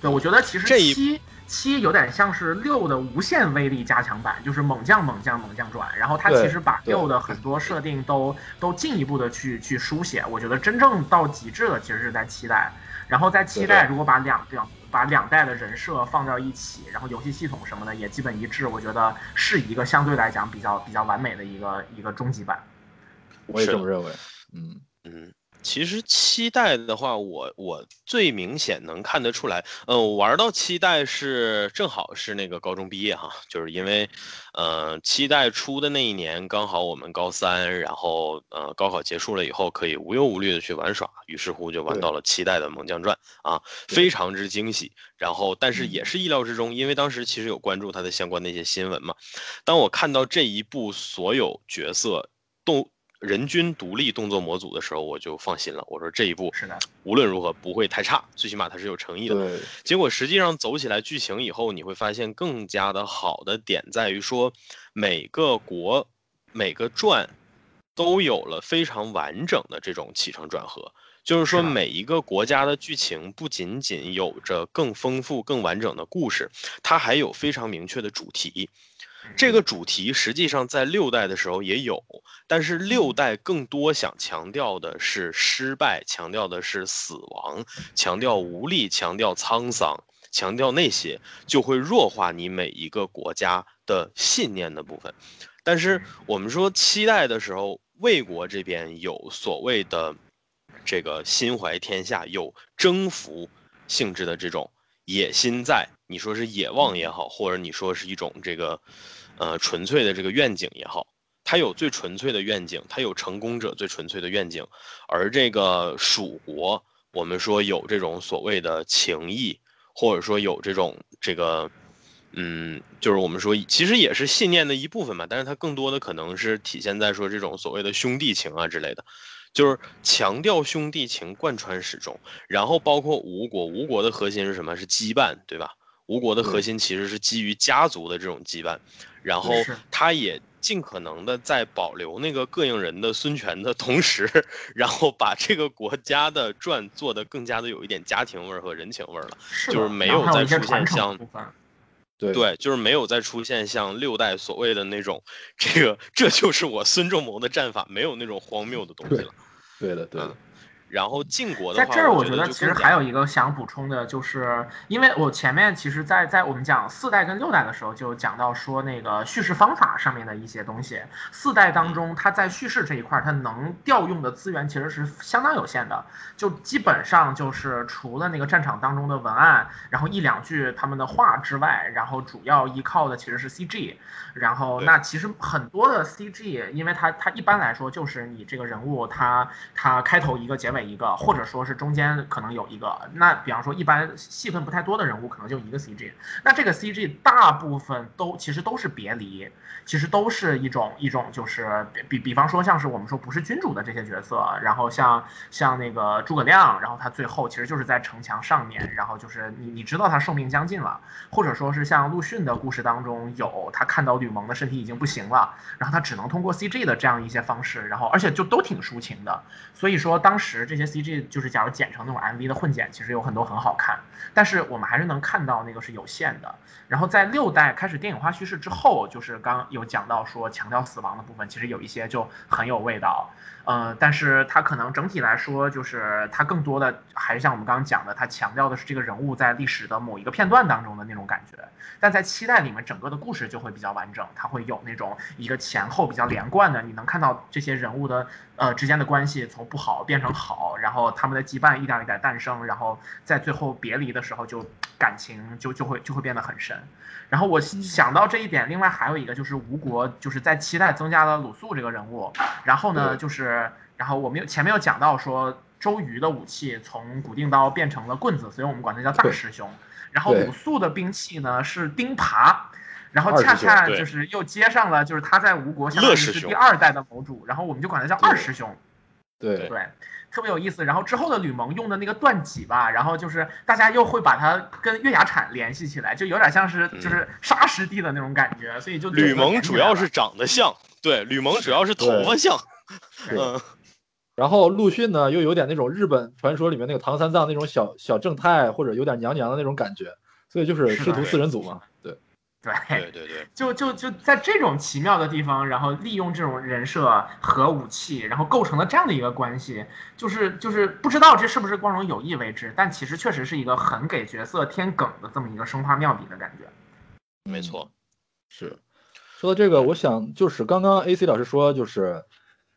对，我觉得其实这一七七有点像是六的无限威力加强版，就是猛将猛将猛将转。然后它其实把对六的很多设定都都进一步的去去书写。我觉得真正到极致的其实是在七代。然后在七代如果把两两把两代的人设放到一起，然后游戏系统什么的也基本一致，我觉得是一个相对来讲比较比较完美的一个一个终极版。我也这么认为。嗯嗯。其实七代的话，我我最明显能看得出来，呃，玩到七代是正好是那个高中毕业哈，就是因为，呃，七代出的那一年刚好我们高三，然后呃高考结束了以后可以无忧无虑的去玩耍，于是乎就玩到了七代的猛将传啊，非常之惊喜。然后但是也是意料之中，因为当时其实有关注它的相关的一些新闻嘛。当我看到这一部所有角色动。人均独立动作模组的时候，我就放心了。我说这一步是的，无论如何不会太差，最起码它是有诚意的。结果实际上走起来剧情以后，你会发现更加的好的点在于说，每个国每个传都有了非常完整的这种起承转合，就是说每一个国家的剧情不仅仅有着更丰富、更完整的故事，它还有非常明确的主题。这个主题实际上在六代的时候也有，但是六代更多想强调的是失败，强调的是死亡，强调无力，强调沧桑，强调那些就会弱化你每一个国家的信念的部分。但是我们说七代的时候，魏国这边有所谓的这个心怀天下，有征服性质的这种野心在，你说是野望也好，或者你说是一种这个。呃，纯粹的这个愿景也好，它有最纯粹的愿景，它有成功者最纯粹的愿景，而这个蜀国，我们说有这种所谓的情谊，或者说有这种这个，嗯，就是我们说其实也是信念的一部分嘛，但是它更多的可能是体现在说这种所谓的兄弟情啊之类的，就是强调兄弟情贯穿始终，然后包括吴国，吴国的核心是什么？是羁绊，对吧？吴国的核心其实是基于家族的这种羁绊。然后他也尽可能的在保留那个膈应人的孙权的同时，然后把这个国家的传做的更加的有一点家庭味儿和人情味儿了，就是没有再出现像，对对，就是没有再出现像六代所谓的那种这个这就是我孙仲谋的战法，没有那种荒谬的东西了。对的，对的。然后晋国的在这儿，我觉得其实还有一个想补充的，就是因为我前面其实，在在我们讲四代跟六代的时候，就讲到说那个叙事方法上面的一些东西。四代当中，它在叙事这一块，它能调用的资源其实是相当有限的，就基本上就是除了那个战场当中的文案，然后一两句他们的话之外，然后主要依靠的其实是 CG。然后那其实很多的 CG，因为它它一般来说就是你这个人物，他他开头一个结尾。一个，或者说是中间可能有一个，那比方说一般戏份不太多的人物，可能就一个 CG。那这个 CG 大部分都其实都是别离，其实都是一种一种就是比比方说像是我们说不是君主的这些角色，然后像像那个诸葛亮，然后他最后其实就是在城墙上面，然后就是你你知道他寿命将近了，或者说是像陆逊的故事当中有他看到吕蒙的身体已经不行了，然后他只能通过 CG 的这样一些方式，然后而且就都挺抒情的，所以说当时。这些 CG 就是，假如剪成那种 MV 的混剪，其实有很多很好看，但是我们还是能看到那个是有限的。然后在六代开始电影化叙事之后，就是刚有讲到说强调死亡的部分，其实有一些就很有味道。呃，但是它可能整体来说，就是它更多的还是像我们刚刚讲的，它强调的是这个人物在历史的某一个片段当中的那种感觉。但在期待里面，整个的故事就会比较完整，它会有那种一个前后比较连贯的，你能看到这些人物的呃之间的关系从不好变成好，然后他们的羁绊一点一点诞生，然后在最后别离的时候，就感情就就会就会变得很深。然后我想到这一点，另外还有一个就是吴国就是在期待增加了鲁肃这个人物，然后呢就是，然后我们前面有讲到说周瑜的武器从古锭刀变成了棍子，所以我们管他叫大师兄。然后鲁肃的兵器呢是钉耙，然后恰恰就是又接上了，就是他在吴国相当于是第二代的盟主，然后我们就管他叫二师兄。对对。特别有意思，然后之后的吕蒙用的那个断戟吧，然后就是大家又会把它跟月牙铲联系起来，就有点像是就是沙师弟的那种感觉，所以就吕蒙主要是长得像，对，吕蒙主要是头发像，嗯，然后陆逊呢又有点那种日本传说里面那个唐三藏那种小小正太或者有点娘娘的那种感觉，所以就是师徒四人组嘛，对，对对。对对，就就就在这种奇妙的地方，然后利用这种人设和武器，然后构成了这样的一个关系，就是就是不知道这是不是光荣有意为之，但其实确实是一个很给角色添梗的这么一个生花妙笔的感觉。没错，是。说到这个，我想就是刚刚 A C 老师说，就是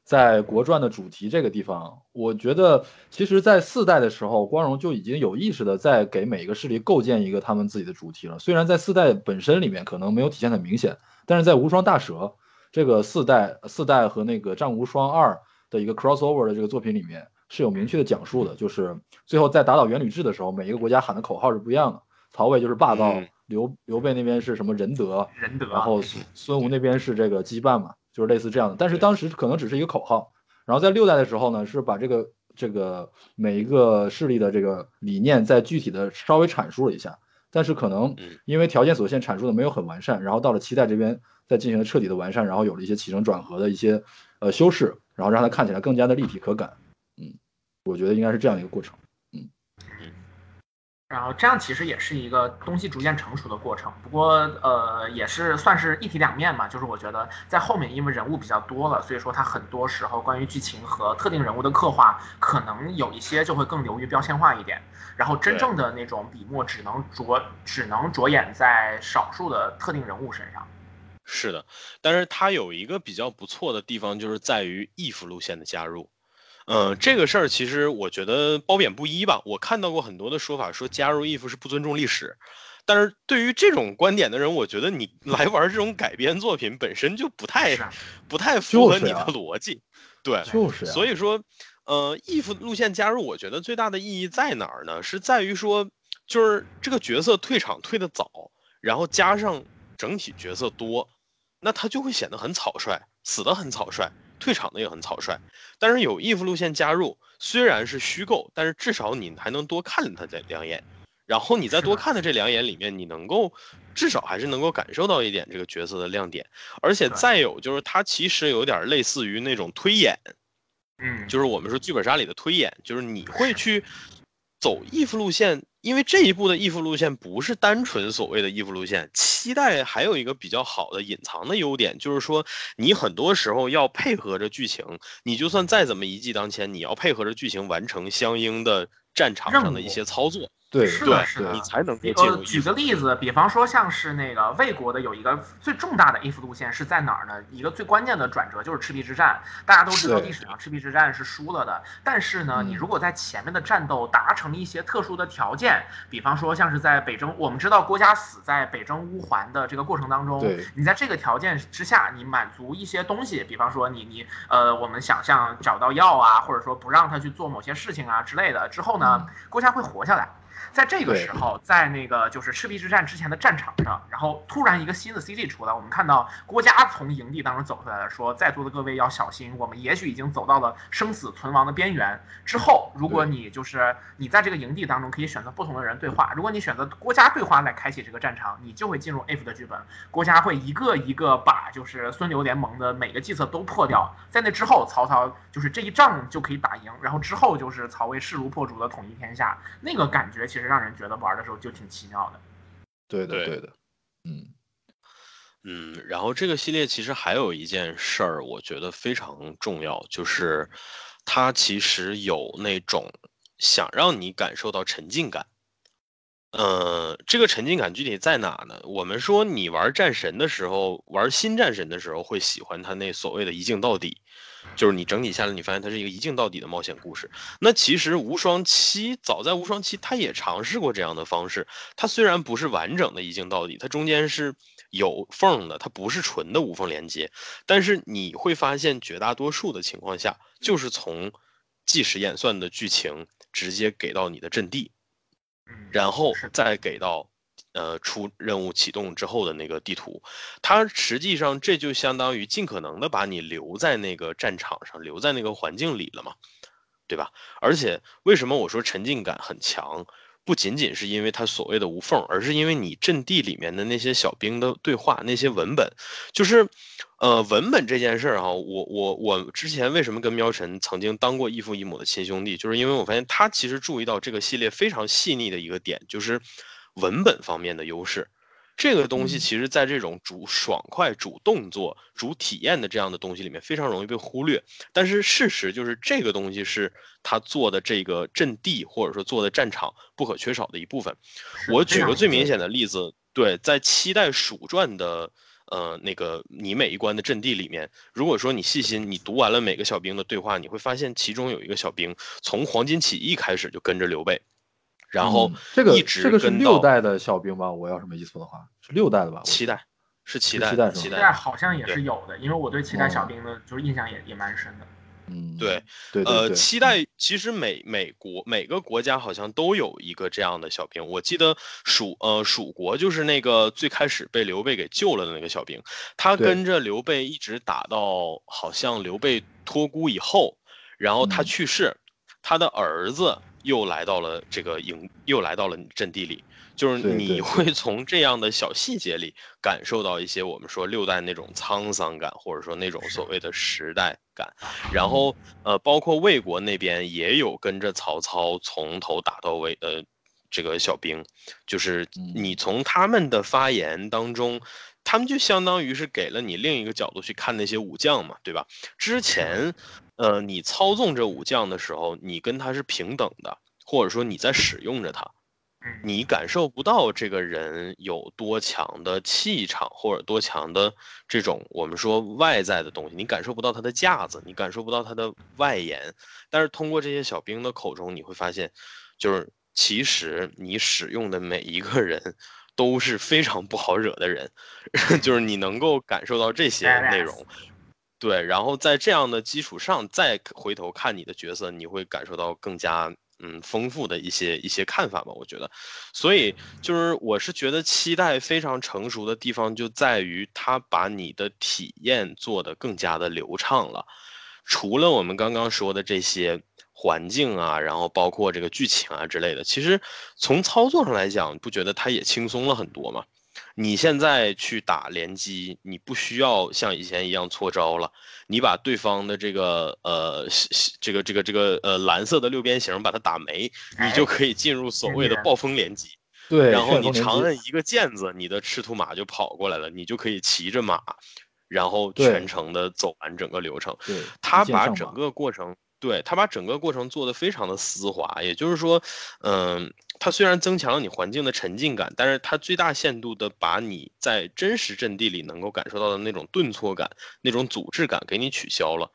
在国传的主题这个地方，我觉得其实，在四代的时候，光荣就已经有意识的在给每一个势力构建一个他们自己的主题了。虽然在四代本身里面可能没有体现的明显，但是在无双大蛇这个四代四代和那个战无双二的一个 crossover 的这个作品里面是有明确的讲述的，就是最后在打倒元吕雉的时候，每一个国家喊的口号是不一样的。曹魏就是霸道。刘刘备那边是什么仁德？仁德。然后孙孙吴那边是这个羁绊嘛，就是类似这样的。但是当时可能只是一个口号。然后在六代的时候呢，是把这个这个每一个势力的这个理念再具体的稍微阐述了一下。但是可能因为条件所限，阐述的没有很完善。然后到了七代这边再进行了彻底的完善，然后有了一些起承转合的一些呃修饰，然后让它看起来更加的立体可感。嗯，我觉得应该是这样一个过程。然后这样其实也是一个东西逐渐成熟的过程，不过呃也是算是一体两面嘛，就是我觉得在后面因为人物比较多了，所以说它很多时候关于剧情和特定人物的刻画，可能有一些就会更流于标签化一点，然后真正的那种笔墨只能着只能着眼在少数的特定人物身上。是的，但是它有一个比较不错的地方，就是在于 if 路线的加入。嗯，这个事儿其实我觉得褒贬不一吧。我看到过很多的说法，说加入 if 是不尊重历史。但是对于这种观点的人，我觉得你来玩这种改编作品本身就不太不太符合你的逻辑。对，就是。所以说，呃，if 路线加入，我觉得最大的意义在哪儿呢？是在于说，就是这个角色退场退的早，然后加上整体角色多，那他就会显得很草率，死的很草率。退场的也很草率，但是有 if 路线加入，虽然是虚构，但是至少你还能多看他这两眼，然后你在多看的这两眼里面，你能够至少还是能够感受到一点这个角色的亮点，而且再有就是它其实有点类似于那种推演，嗯，就是我们说剧本杀里的推演，就是你会去走 if 路线。因为这一步的义父路线不是单纯所谓的义父路线，期待还有一个比较好的隐藏的优点，就是说你很多时候要配合着剧情，你就算再怎么一骑当千，你要配合着剧情完成相应的战场上的一些操作。对，是的，是的，你才能进入。举个例子，比方说像是那个魏国的有一个最重大的 if 路线是在哪儿呢？一个最关键的转折就是赤壁之战。大家都知道历史上赤壁之战是输了的，但是呢，你如果在前面的战斗达成一些特殊的条件，比方说像是在北征，我们知道郭嘉死在北征乌桓的这个过程当中，你在这个条件之下，你满足一些东西，比方说你你呃，我们想象找到药啊，或者说不让他去做某些事情啊之类的，之后呢，郭嘉会活下来。在这个时候，在那个就是赤壁之战之前的战场上，然后突然一个新的 CG 出来，我们看到郭嘉从营地当中走出来了，说在座的各位要小心，我们也许已经走到了生死存亡的边缘。之后，如果你就是你在这个营地当中可以选择不同的人对话，如果你选择郭嘉对话来开启这个战场，你就会进入 F 的剧本，郭嘉会一个一个把就是孙刘联盟的每个计策都破掉，在那之后，曹操就是这一仗就可以打赢，然后之后就是曹魏势如破竹的统一天下，那个感觉其实。实让人觉得玩的时候就挺奇妙的，对的，对的，嗯嗯，然后这个系列其实还有一件事儿，我觉得非常重要，就是它其实有那种想让你感受到沉浸感。呃，这个沉浸感具体在哪呢？我们说你玩战神的时候，玩新战神的时候会喜欢它那所谓的一镜到底。就是你整体下来，你发现它是一个一镜到底的冒险故事。那其实无双七早在无双七，它也尝试过这样的方式。它虽然不是完整的一镜到底，它中间是有缝的，它不是纯的无缝连接。但是你会发现，绝大多数的情况下，就是从即时演算的剧情直接给到你的阵地，然后再给到。呃，出任务启动之后的那个地图，它实际上这就相当于尽可能的把你留在那个战场上，留在那个环境里了嘛，对吧？而且为什么我说沉浸感很强，不仅仅是因为它所谓的无缝，而是因为你阵地里面的那些小兵的对话，那些文本，就是，呃，文本这件事儿哈，我我我之前为什么跟喵晨曾经当过异父异母的亲兄弟，就是因为我发现他其实注意到这个系列非常细腻的一个点，就是。文本方面的优势，这个东西嗯其实，在这种主爽快、主动作、主体验的这样的东西里面，非常容易被忽略。但是事实就是，这个东西是他做的这个阵地或者说做的战场不可缺少的一部分。我举个最明显的例子，对，在七代蜀传的呃那个你每一关的阵地里面，如果说你细心，你读完了每个小兵的对话，你会发现其中有一个小兵从黄巾起义开始就跟着刘备，然后嗯这个一直这个是六代的小兵吧？我要是没记错的话，是六代的吧？七代，是七代，是七代好像也是有的，因为我对七代小哦兵的就是印象也也蛮深的。嗯，对对对呃，对七代其实每美国每个国家好像都有一个这样的小兵。我记得蜀呃蜀国就是那个最开始被刘备给救了的那个小兵，他跟着刘备一直打到好像刘备托孤以后，然后他嗯去世，他的儿子又来到了这个营，又来到了阵地里。就是你会从这样的小细节里感受到一些我们说六代那种沧桑感，或者说那种所谓的时代感。然后呃，包括魏国那边也有跟着曹操从头打到尾的这个小兵，就是嗯。你从他们的发言当中，他们就相当于是给了你另一个角度去看那些武将嘛，对吧？之前呃，你操纵这武将的时候，你跟他是平等的，或者说你在使用着他。嗯，你感受不到这个人有多强的气场，或者多强的这种我们说外在的东西，你感受不到他的架子，你感受不到他的外延。但是通过这些小兵的口中，你会发现，就是其实你使用的每一个人都是非常不好惹的人，就是你能够感受到这些内容。对，然后在这样的基础上再回头看你的角色，你会感受到更加嗯丰富的一些一些看法吧，我觉得。所以就是我是觉得期待非常成熟的地方就在于它把你的体验做得更加的流畅了。除了我们刚刚说的这些环境啊，然后包括这个剧情啊之类的，其实从操作上来讲，不觉得它也轻松了很多吗？你现在去打联机，你不需要像以前一样搓招了，你把对方的这个呃这个这个这个呃蓝色的六边形把它打没，你就可以进入所谓的暴风连击。对，然后你长按一个键子，你的赤兔马就跑过来了，你就可以骑着马，然后全程的走完整个流程。对，他把整个过程，对他把整个过程做得非常的丝滑，也就是说，嗯，它虽然增强了你环境的沉浸感，但是它最大限度的把你在真实阵地里能够感受到的那种顿挫感、那种阻滞感给你取消了。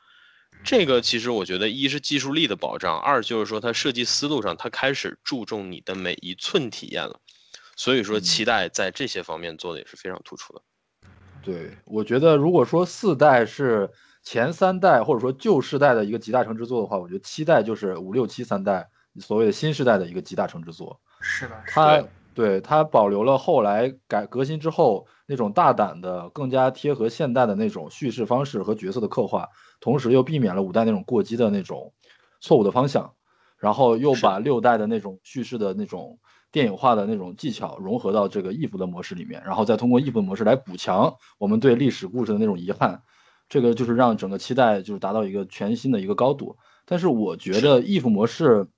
这个其实我觉得，一是技术力的保障，二就是说它设计思路上，它开始注重你的每一寸体验了。所以说，嗯期待在这些方面做的也是非常突出的。对，我觉得如果说四代是前三代或者说旧世代的一个集大成之作的话，我觉得七代就是五六七三代所谓的新时代的一个集大成之作。是的，是的它对它保留了后来改革新之后那种大胆的、更加贴合现代的那种叙事方式和角色的刻画，同时又避免了五代那种过激的那种错误的方向，然后又把六代的那种叙事的那种电影化的那种技巧融合到这个 if 的模式里面，然后再通过 if 模式来补强我们对历史故事的那种遗憾，这个就是让整个期待就是达到一个全新的一个高度。但是我觉得 if 模式。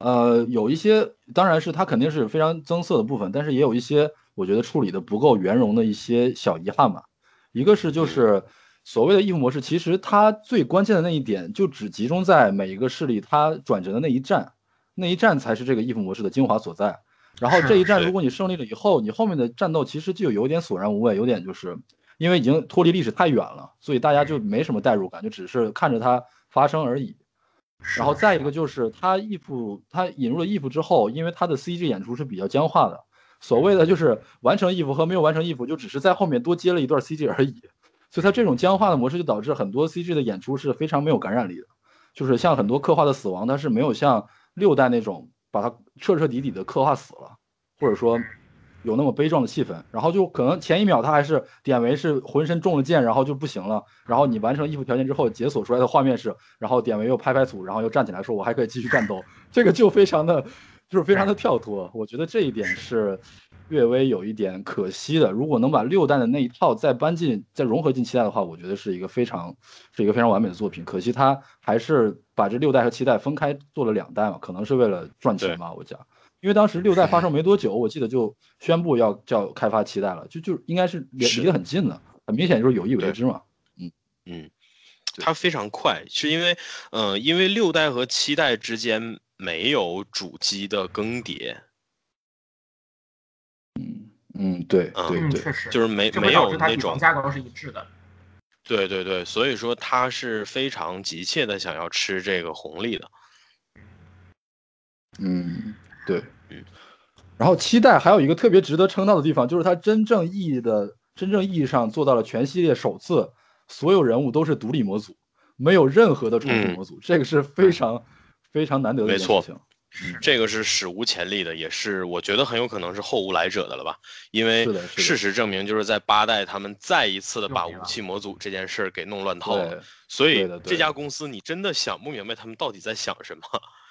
呃，有一些当然是它肯定是非常增色的部分，但是也有一些我觉得处理的不够圆融的一些小遗憾吧。一个是就是所谓的 if 模式，其实它最关键的那一点就只集中在每一个势力它转折的那一站，那一站才是这个 if 模式的精华所在。然后这一战如果你胜利了以后，你后面的战斗其实就有点索然无味，有点就是因为已经脱离历史太远了，所以大家就没什么代入感，就只是看着它发生而已。然后再一个就是它 if 它引入了 if 之后，因为它的 CG 演出是比较僵化的，所谓的就是完成 if 和没有完成 if 就只是在后面多接了一段 CG 而已，所以它这种僵化的模式就导致很多 CG 的演出是非常没有感染力的，就是像很多刻画的死亡，它是没有像六代那种把它彻彻底底的刻画死了，或者说有那么悲壮的气氛，然后就可能前一秒他还是典韦是浑身中了箭，然后就不行了，然后你完成衣服条件之后解锁出来的画面是，然后典韦又拍拍土，然后又站起来说我还可以继续战斗，这个就非常的就是非常的跳脱，我觉得这一点是略微有一点可惜的。如果能把六代的那一套再搬进再融合进七代的话，我觉得是一个非常是一个非常完美的作品。可惜他还是把这六代和七代分开做了两代嘛，可能是为了赚钱吧，我讲。因为当时六代发售没多久，我记得就宣布要叫开发七代了，就就应该是离离得很近的，很明显就是有意为之嘛。嗯，嗯它非常快，是因为，呃，因为六代和七代之间没有主机的更迭，嗯，对嗯对，对对确，实，就是没没有那种层架构是一致的。对对对，所以说他是非常急切的想要吃这个红利的。嗯，对嗯。然后七代还有一个特别值得称道的地方，就是它真正意义的、真正意义上做到了全系列首次所有人物都是独立模组，没有任何的重复嗯模组，这个是非常非常难得的一没错件事情。是这个是史无前例的，也是我觉得很有可能是后无来者的了吧？因为事实证明，就是在八代他们再一次的把武器模组这件事儿给弄乱套了，所以这家公司你真的想不明白他们到底在想什么。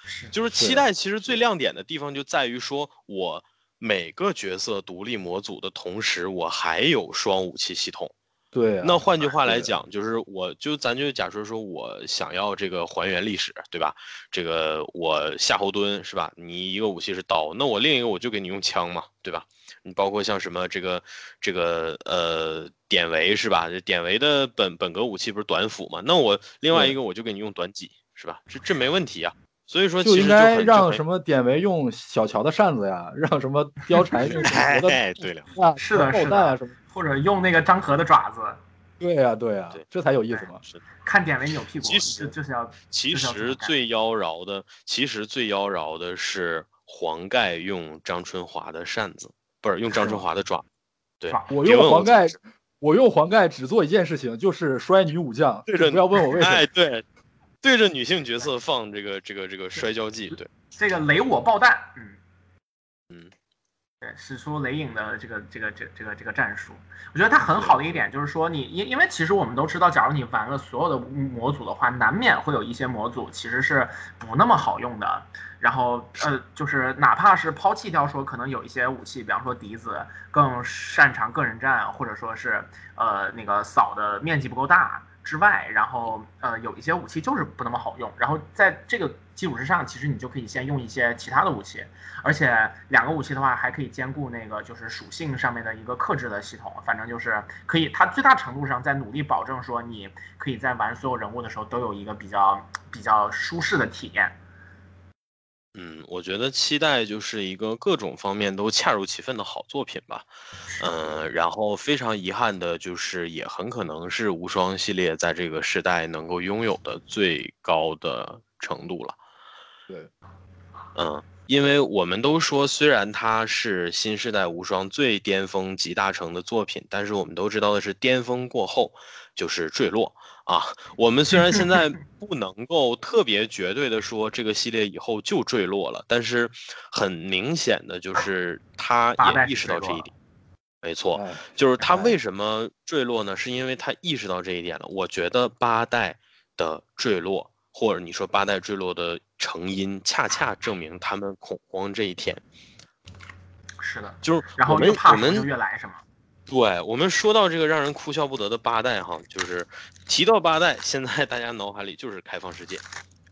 是就是期待其实最亮点的地方就在于说，我每个角色独立模组的同时，我还有双武器系统。对啊。那换句话来讲，就是我就咱就假设说我想要这个还原历史，对吧？这个我夏侯惇是吧？你一个武器是刀，那我另一个我就给你用枪嘛，对吧？你包括像什么这个这个呃典韦是吧？典韦的本本格武器不是短斧嘛？那我另外一个我就给你用短戟是吧？这这没问题啊。所以说就应该让什么典韦用小乔的扇子呀，让什么貂蝉用 哎什么哎对了，啊，是的是的什么。或者用那个张合的爪子对呀对呀对，这才有意思嘛。是。看典韦扭屁股，就其实就是要其实最妖娆的，其实最妖娆的是黄盖用张春华的扇子，不是用张春华的爪。对，我用黄盖，我用黄盖只做一件事情，就是摔女武将。对不要问我为什么。哎，对，对着女性角色放这个这个这个摔跤技，对，这个雷我爆弹，嗯。嗯，对，使出雷影的这个这个这这个这个战术，我觉得它很好的一点就是说你，因因为其实我们都知道，假如你玩了所有的模组的话，难免会有一些模组其实是不那么好用的。然后呃，就是哪怕是抛弃掉说可能有一些武器，比方说笛子更擅长个人战，或者说是呃那个扫的面积不够大之外，然后呃有一些武器就是不那么好用。然后在这个基础之上，其实你就可以先用一些其他的武器，而且两个武器的话还可以兼顾那个就是属性上面的一个克制的系统，反正就是可以，它最大程度上在努力保证说你可以在玩所有人物的时候都有一个比较比较舒适的体验。嗯，我觉得期待就是一个各种方面都恰如其分的好作品吧。嗯，然后非常遗憾的就是，也很可能是无双系列在这个时代能够拥有的最高的程度了。对，嗯，因为我们都说，虽然它是新时代无双最巅峰集大成的作品，但是我们都知道的是，巅峰过后就是坠落啊。我们虽然现在不能够特别绝对的说这个系列以后就坠落了，但是很明显的就是 他也意识到这一点。没错，哎，就是他哎为什么坠落呢？是因为他意识到这一点了。我觉得八代的坠落，或者你说八代坠落的成因，恰恰证明他们恐慌这一天。是的，就是然我们后我们越来是吗？对我们说到这个让人哭笑不得的八代哈，就是提到八代，现在大家脑海里就是开放世界，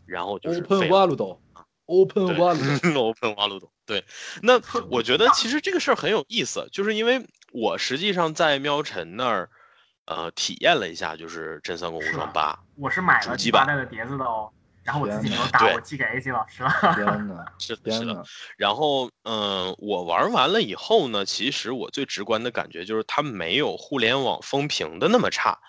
然后就是 Open World。Open 对 World，open 挖路洞。对，那我觉得其实这个事儿很有意思，就是因为我实际上在喵晨那儿，呃，体验了一下，就是《真三国无双八》。我是买了主机版八代的碟子的哦，然后我自己没有打，对我寄给 AC 老师了。天呐，是的，是的。，然后，嗯、我玩完了以后呢，其实我最直观的感觉就是它没有互联网风评的那么差，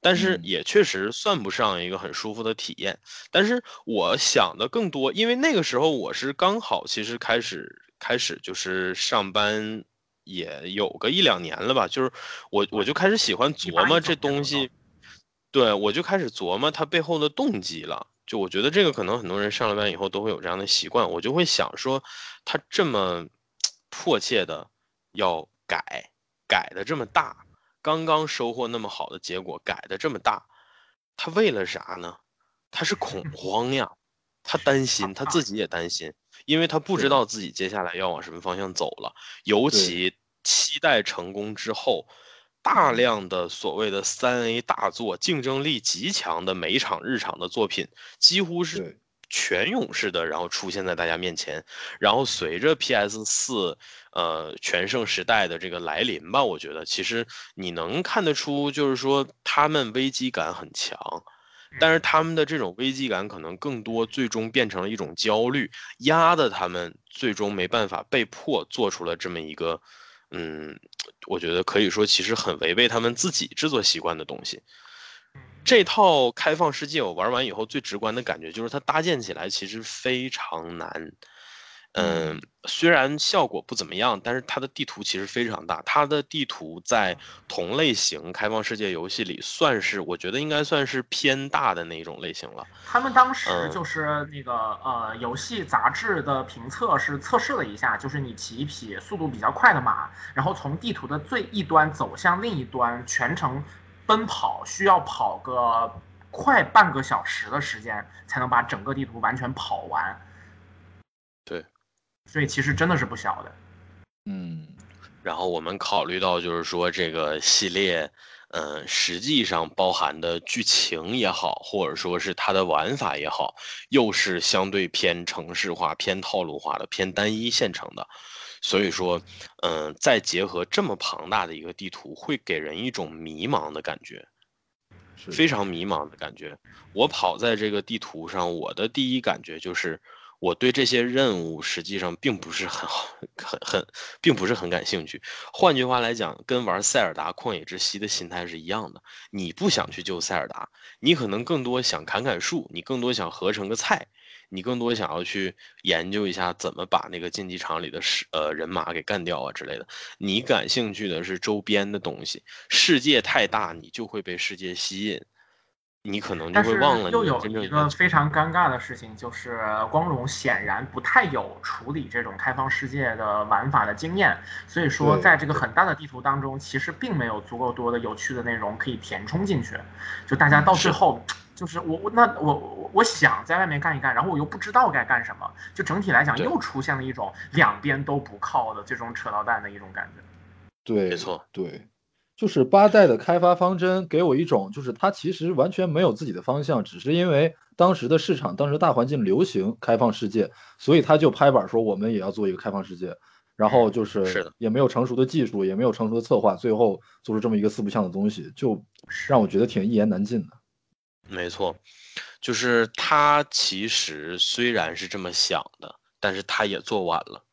但是嗯也确实算不上一个很舒服的体验。但是我想的更多，因为那个时候我是刚好其实开始开始就是上班，也有个一两年了吧，就是我我就开始喜欢琢磨这东西，对我就开始琢磨它背后的动机了。就我觉得这个可能很多人上了班以后都会有这样的习惯，我就会想说，他这么迫切的要改，改的这么大，刚刚收获那么好的结果，改的这么大，他为了啥呢？他是恐慌呀，他担心，他自 己也担心，因为他不知道自己接下来要往什么方向走了，尤其期待成功之后。大量的所谓的三 A 大作，竞争力极强的每场日常的作品，几乎是全涌式的，然后出现在大家面前。然后随着 PS 四呃全盛时代的这个来临吧，我觉得其实你能看得出，就是说他们危机感很强，但是他们的这种危机感可能更多最终变成了一种焦虑，压的他们最终没办法，被迫做出了这么一个，嗯，我觉得可以说其实很违背他们自己制作习惯的东西。这套开放世界我玩完以后，最直观的感觉就是它搭建起来其实非常难。嗯，虽然效果不怎么样，但是它的地图其实非常大。它的地图在同类型开放世界游戏里，算是我觉得应该算是偏大的那种类型了。他们当时就是那个呃，游戏杂志的评测是测试了一下，就是你骑一匹速度比较快的马，然后从地图的最一端走向另一端，全程。奔跑需要跑个快半个小时的时间，才能把整个地图完全跑完。对，所以其实真的是不小的。嗯，然后我们考虑到，就是说这个系列，嗯，实际上包含的剧情也好，或者说是它的玩法也好，又是相对偏城市化、偏套路化的、偏单一线程的。所以说，嗯，再结合这么庞大的一个地图，会给人一种迷茫的感觉，非常迷茫的感觉。我跑在这个地图上，我的第一感觉就是，我对这些任务实际上并不是很好，很很，并不是很感兴趣。换句话来讲，跟玩塞尔达旷野之息的心态是一样的。你不想去救塞尔达，你可能更多想砍砍树，你更多想合成个菜。你更多想要去研究一下怎么把那个竞技场里的是呃人马给干掉啊之类的。你感兴趣的是周边的东西，世界太大，你就会被世界吸引，你可能就会忘了。又有一个非常尴尬的事情，就是光荣显然不太有处理这种开放世界的玩法的经验，所以说在这个很大的地图当中，其实并没有足够多的有趣的内容可以填充进去，就大家到最后。就是我我那我我我想在外面干一干，然后我又不知道该干什么，就整体来讲又出现了一种两边都不靠的这种扯到蛋的一种感觉。对，没错，对，就是八代的开发方针给我一种，就是它其实完全没有自己的方向，只是因为当时的市场、当时大环境流行开放世界，所以他就拍板说我们也要做一个开放世界，然后就是也没有成熟的技术，也没有成熟的策划，最后做出这么一个四不像的东西，就让我觉得挺一言难尽的。没错，就是他其实虽然是这么想的，但是他也做晚了。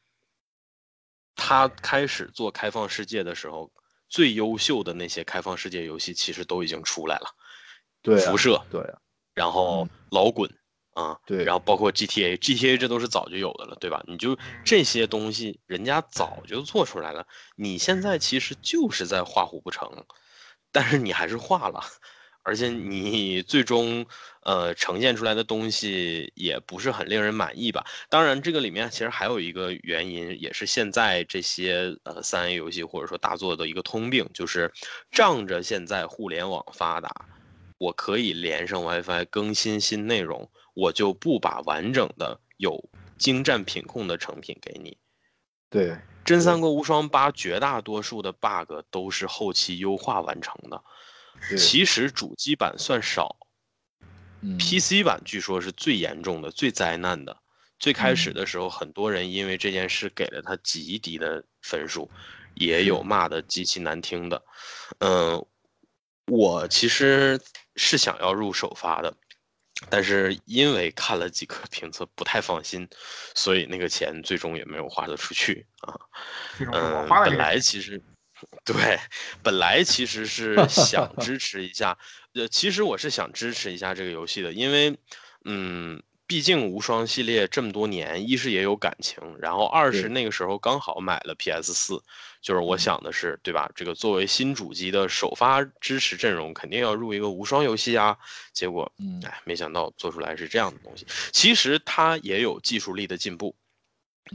他开始做开放世界的时候，最优秀的那些开放世界游戏其实都已经出来了，对，辐射，对，然后老滚啊，对，然后包括 GTA，GTA 这都是早就有的了，对吧？你就这些东西，人家早就做出来了，你现在其实就是在画虎不成，但是你还是画了。而且你最终，呃，呈现出来的东西也不是很令人满意吧？当然，这个里面其实还有一个原因，也是现在这些呃三 A 游戏或者说大作的一个通病，就是仗着现在互联网发达，我可以连上 WiFi 更新新内容，我就不把完整的有精湛品控的成品给你。对，《真三国无双八》绝大多数的 bug 都是后期优化完成的。其实主机版算少，PC 版据说是最严重的、最灾难的。最开始的时候，很多人因为这件事给了他极低的分数，也有骂的极其难听的。嗯，我其实是想要入首发的，但是因为看了几个 评测不太放心，所以那个钱最终也没有花得出去啊。嗯，本来其实。对，本来其实是想支持一下，呃，其实我是想支持一下这个游戏的，因为，嗯，毕竟无双系列这么多年，一是也有感情，然后二是那个时候刚好买了 PS 四，就是我想的是，对吧？这个作为新主机的首发支持阵容，肯定要入一个无双游戏啊。结果，哎，没想到做出来是这样的东西。其实它也有技术力的进步，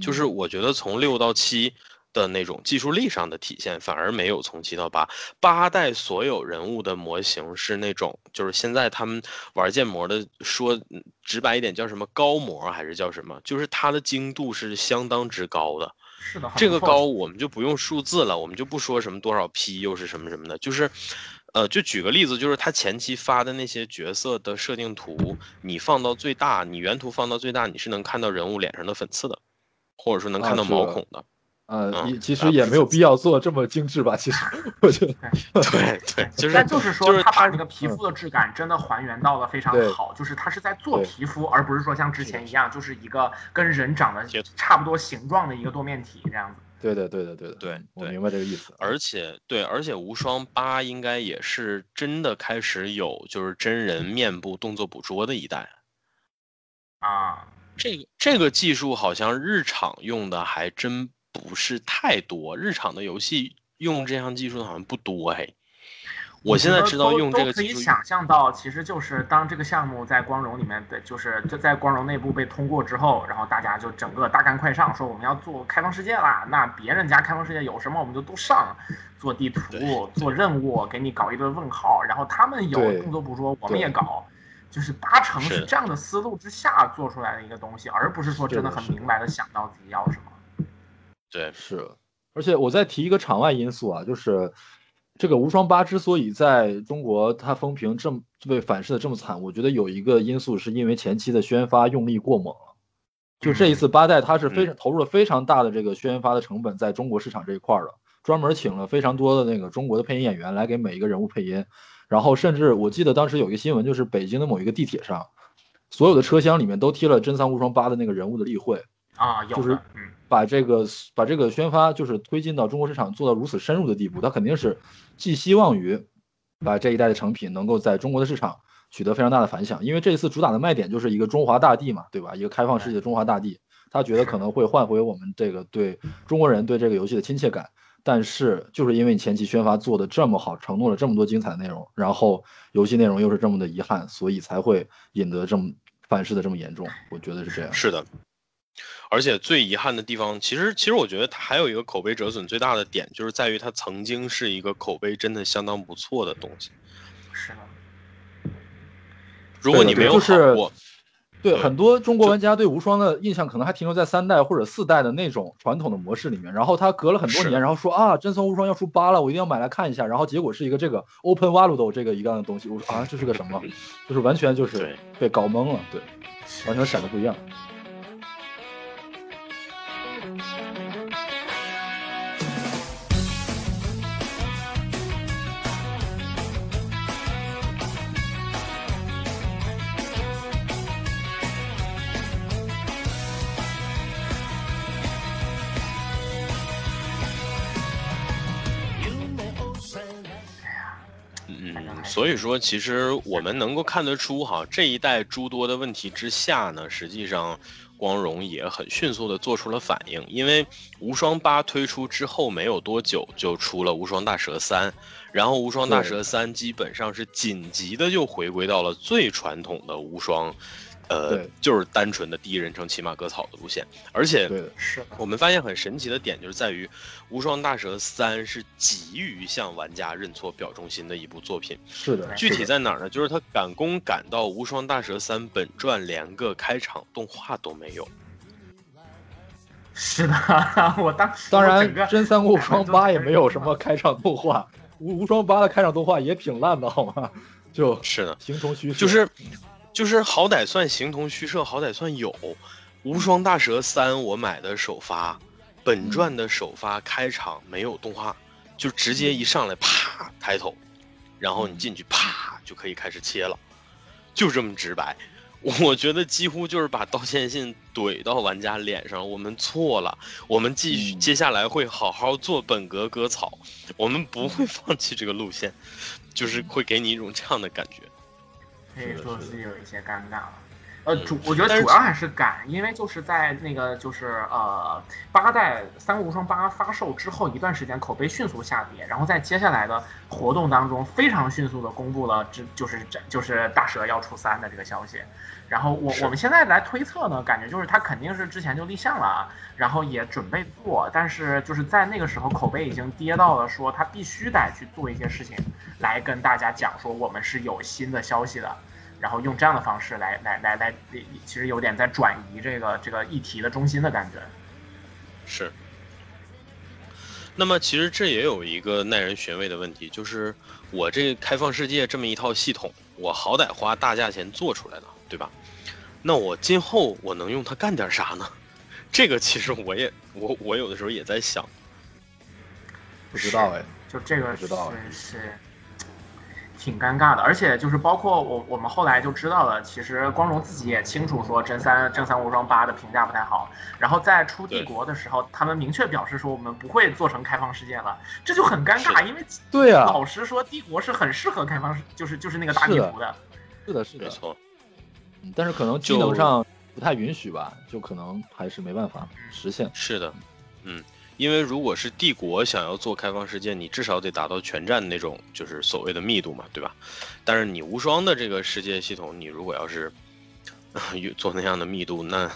就是我觉得从六到七。的那种技术力上的体现，反而没有从七到八八代所有人物的模型是那种，就是现在他们玩建模的说直白一点叫什么高模还是叫什么，就是它的精度是相当之高的。是的，这个高我们就不用数字了，我们就不说什么多少 P 又是什么什么的，就是，呃，就举个例子，就是他前期发的那些角色的设定图，你放到最大，你原图放到最大，你是能看到人物脸上的粉刺的，或者说能看到毛孔的。呃，嗯也其实也没有必要做这么精致吧？其实我觉得，对对，就是但就是说，就是他把他那个皮肤的质感真的还原到了非常好，就是他是在做皮肤，而不是说像之前一样，就是一个跟人长得差不多形状的一个多面体这样子。对的，对的，对的，对对我明白这个意思。而且对，而且无双八应该也是真的开始有就是真人面部动作捕捉的一代。啊，这个这个技术好像日常用的还真不是太多，日常的游戏用这项技术的好像不多哎。我现在知道用这个技术，可以想象到，其实就是当这个项目在光荣里面的，就是就在光荣内部被通过之后，然后大家就整个大干快上，说我们要做开放世界啦。那别人家开放世界有什么，我们就都上，做地图、做任务，给你搞一堆问号。然后他们有对动作捕捉，我们也搞，就是八成是这样的思路之下做出来的一个东西，而不是说真的很明白的想到自己要什么。对，是，而且我再提一个场外因素啊，就是这个无双八之所以在中国它风评这么被反噬的这么惨，我觉得有一个因素是因为前期的宣发用力过猛了。就这一次八代，它是非常投入了非常大的这个宣发的成本在中国市场这一块儿的，专门请了非常多的那个中国的配音演员来给每一个人物配音，然后甚至我记得当时有一个新闻，就是北京的某一个地铁上，所有的车厢里面都贴了真三无双八的那个人物的例会，啊，就是，嗯，把这个把这个宣发就是推进到中国市场做到如此深入的地步，它肯定是寄希望于把这一代的成品能够在中国的市场取得非常大的反响，因为这一次主打的卖点就是一个中华大地嘛，对吧？一个开放世界的中华大地，他觉得可能会换回我们这个对中国人对这个游戏的亲切感。但是就是因为你前期宣发做的这么好，承诺了这么多精彩的内容，然后游戏内容又是这么的遗憾，所以才会引得这么反噬的这么严重。我觉得是这样。是的。而且最遗憾的地方，其实其实我觉得它还有一个口碑折损最大的点，就是在于它曾经是一个口碑真的相当不错的东西。是的。如果你没有好就是过，对对很多中国玩家对无双的印象可能还停留在三代或者四代的那种传统的模式里面，然后他隔了很多年，然后说啊，真三无双要出八了，我一定要买来看一下，然后结果是一个这个 Open World 这个一样的东西，我说啊，这是个什么？就是完全就是被搞懵了，对，完全闪的不一样。所以说，其实我们能够看得出，哈，这一代诸多的问题之下呢，实际上光荣也很迅速的做出了反应。因为无双八推出之后没有多久，就出了无双大蛇三，然后无双大蛇三基本上是紧急的就回归到了最传统的无双，呃对，就是单纯的第一人称骑马割草的路线，而且对，是的，我们发现很神奇的点就是在于，《无双大蛇三》是急于向玩家认错、表忠心的一部作品。是的，具体在哪儿呢？就是他赶工赶到《无双大蛇三》本传连个开场动画都没有。是的，我当时当然真三国无双八也没有什么。么开场动画，无无双八的开场动画也挺烂的，好吗？就是的，形同虚设，就是就是好歹算形同虚设，好歹算有。《无双大蛇三》我买的首发，本传的首发开场没有动画，就直接一上来啪抬头，然后你进去啪就可以开始切了，就这么直白。我觉得几乎就是把道歉信怼到玩家脸上，我们错了，我们继续嗯接下来会好好做本格割草，我们不会 放弃这个路线，就是会给你一种这样的感觉。可以说是有一些尴尬了。呃，嗯主我觉得主要还是赶，因为就是在那个就是呃八代《三国无双八》发售之后一段时间，口碑迅速下跌，然后在接下来的活动当中非常迅速的公布了这就是这就是大蛇要出三的这个消息。然后我我们现在来推测呢，感觉就是他肯定是之前就立项了啊，然后也准备做，但是就是在那个时候口碑已经跌到了说他必须得去做一些事情来跟大家讲说我们是有新的消息的。然后用这样的方式来来来来，其实有点在转移这个这个议题的中心的感觉。是，那么其实这也有一个耐人寻味的问题，就是我这开放世界这么一套系统，我好歹花大价钱做出来的，对吧？那我今后我能用它干点啥呢？这个其实我也我我有的时候也在想，不知道哎，就这个不知道是是挺尴尬的，而且就是包括我我们后来就知道了，其实光荣自己也清楚说真三真三无双八的评价不太好，然后在出帝国的时候，他们明确表示说我们不会做成开放世界了，这就很尴尬，因为。对啊、老实说，帝国是很适合开放世，就是就是那个大地图的。是的，是的，没错，嗯但是可能技能上不太允许吧，就可能还是没办法实现。是的，嗯，因为如果是帝国想要做开放世界，你至少得达到全站那种就是所谓的密度嘛，对吧？但是你无双的这个世界系统，你如果要是做那样的密度，那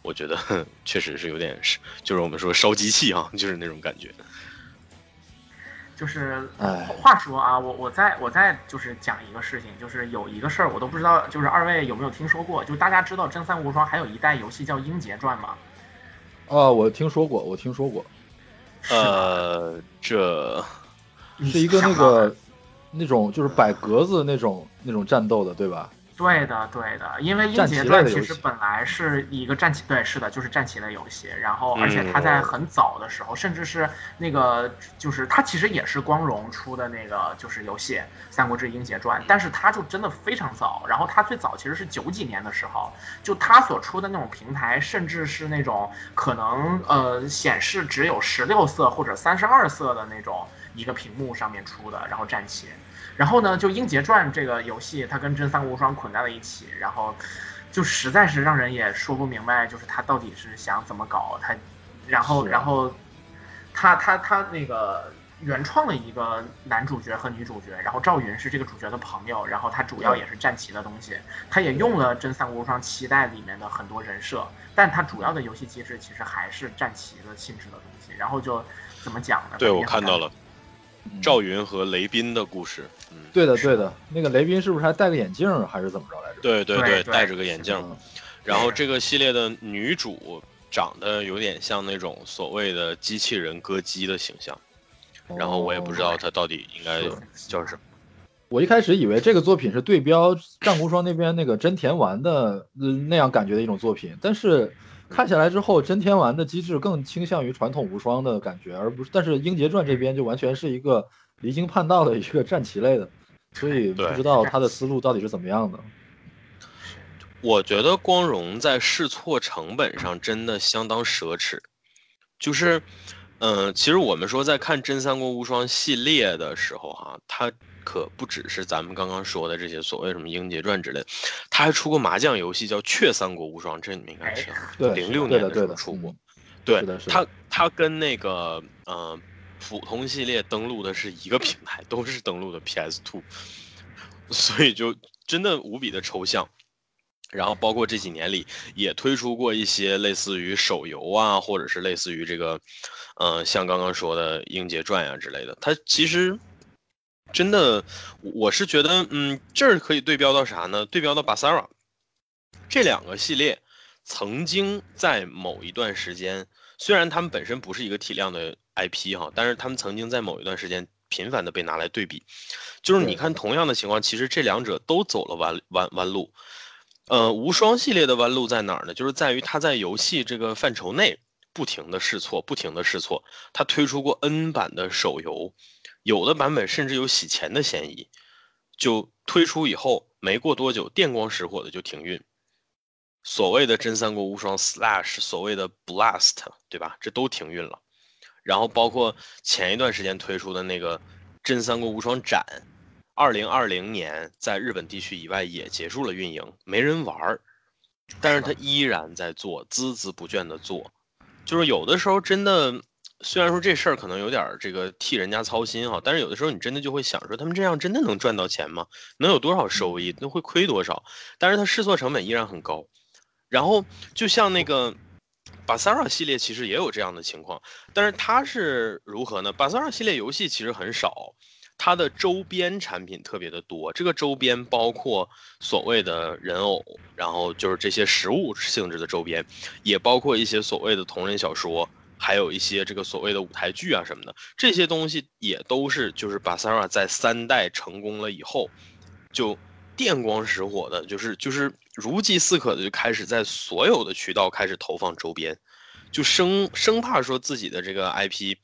我觉得 确实是有点是，就是我们说烧机器啊，就是那种感觉。就是唉话说啊，我我再我再就是讲一个事情，就是有一个事儿我都不知道，就是二位有没有听说过？就大家知道真三无双还有一代游戏叫《英杰传》吗？啊，我听说过，我听说过，呃，这是一个那个那种就是摆格子那种那种战斗的，对吧？对的，对的，因为《英杰传其实本来是一个战棋，对，是的，就是战棋类游戏。然后，而且嗯它在很早的时候，甚至是那个，就是它其实也是光荣出的那个就是游戏《三国志英杰传》，但是它就真的非常早。然后它最早其实是九几年的时候，就它所出的那种平台，甚至是那种可能呃显示只有十六色或者三十二色的那种一个屏幕上面出的，然后战棋。然后呢，就《英杰传》这个游戏，它跟真三国无双捆在了一起，然后就实在是让人也说不明白，就是他到底是想怎么搞他，然后然后他他他那个原创了一个男主角和女主角，然后赵云是这个主角的朋友，然后他主要也是战旗的东西，他也用了真三国无双七代里面的很多人设，但它主要的游戏机制其实还是战旗的性质的东西，然后就怎么讲呢？对我看到了嗯赵云和雷斌的故事，嗯，对的，对的，那个雷斌是不是还戴个眼镜儿还是怎么着来着？对对对对戴着个眼镜，嗯然后这个系列的女主长得有点像那种所谓的机器人歌姬的形象，然后我也不知道她到底应该叫什么。我一开始以为这个作品是对标战无双那边那个真田丸的、呃那样感觉的一种作品，但是看下来之后，真田丸的机制更倾向于传统无双的感觉，而不是。但是英杰传这边就完全是一个离经叛道的一个战棋类的，所以不知道他的思路到底是怎么样的。我觉得光荣在试错成本上真的相当奢侈，就是，嗯、其实我们说在看《真三国无双》系列的时候，哈，它可不只是咱们刚刚说的这些所谓什么《英杰传》之类的，它还出过麻将游戏叫《雀三国无双》，这你们应该知道，对，零六年的时候出过嗯。对它，它跟那个呃普通系列登录的是一个平台，都是登录的 PS Two，所以就真的无比的抽象。然后包括这几年里也推出过一些类似于手游啊，或者是类似于这个，呃，像刚刚说的《英杰传》呀之类的。它其实真的，我是觉得，嗯，这儿可以对标到啥呢？对标到巴萨拉这两个系列，曾经在某一段时间，虽然他们本身不是一个体量的 IP 哈，但是他们曾经在某一段时间频繁的被拿来对比。就是你看同样的情况，其实这两者都走了弯弯弯路。呃，无双系列的弯路在哪儿呢？就是在于它在游戏这个范畴内不停的试错，不停的试错。它推出过 N 版的手游，有的版本甚至有洗钱的嫌疑。就推出以后没过多久，电光石火的就停运。所谓的真三国无双 Slash，所谓的 Blast，对吧？这都停运了。然后包括前一段时间推出的那个真三国无双展，二零二零年在日本地区以外也结束了运营，没人玩儿，但是他依然在做，孜孜不倦的做。就是有的时候真的，虽然说这事儿可能有点儿这个替人家操心哈，但是有的时候你真的就会想说，他们这样真的能赚到钱吗？能有多少收益？那会亏多少？但是它试错成本依然很高。然后就像那个巴塞尔系列，其实也有这样的情况，但是它是如何呢？巴塞尔系列游戏其实很少，它的周边产品特别的多。这个周边包括所谓的人偶，然后就是这些实物性质的周边，也包括一些所谓的同人小说，还有一些这个所谓的舞台剧啊什么的，这些东西也都是就是巴塞尔在三代成功了以后，就电光石火的，就是就是如饥似渴的就开始在所有的渠道开始投放周边，就生生怕说自己的这个 IP。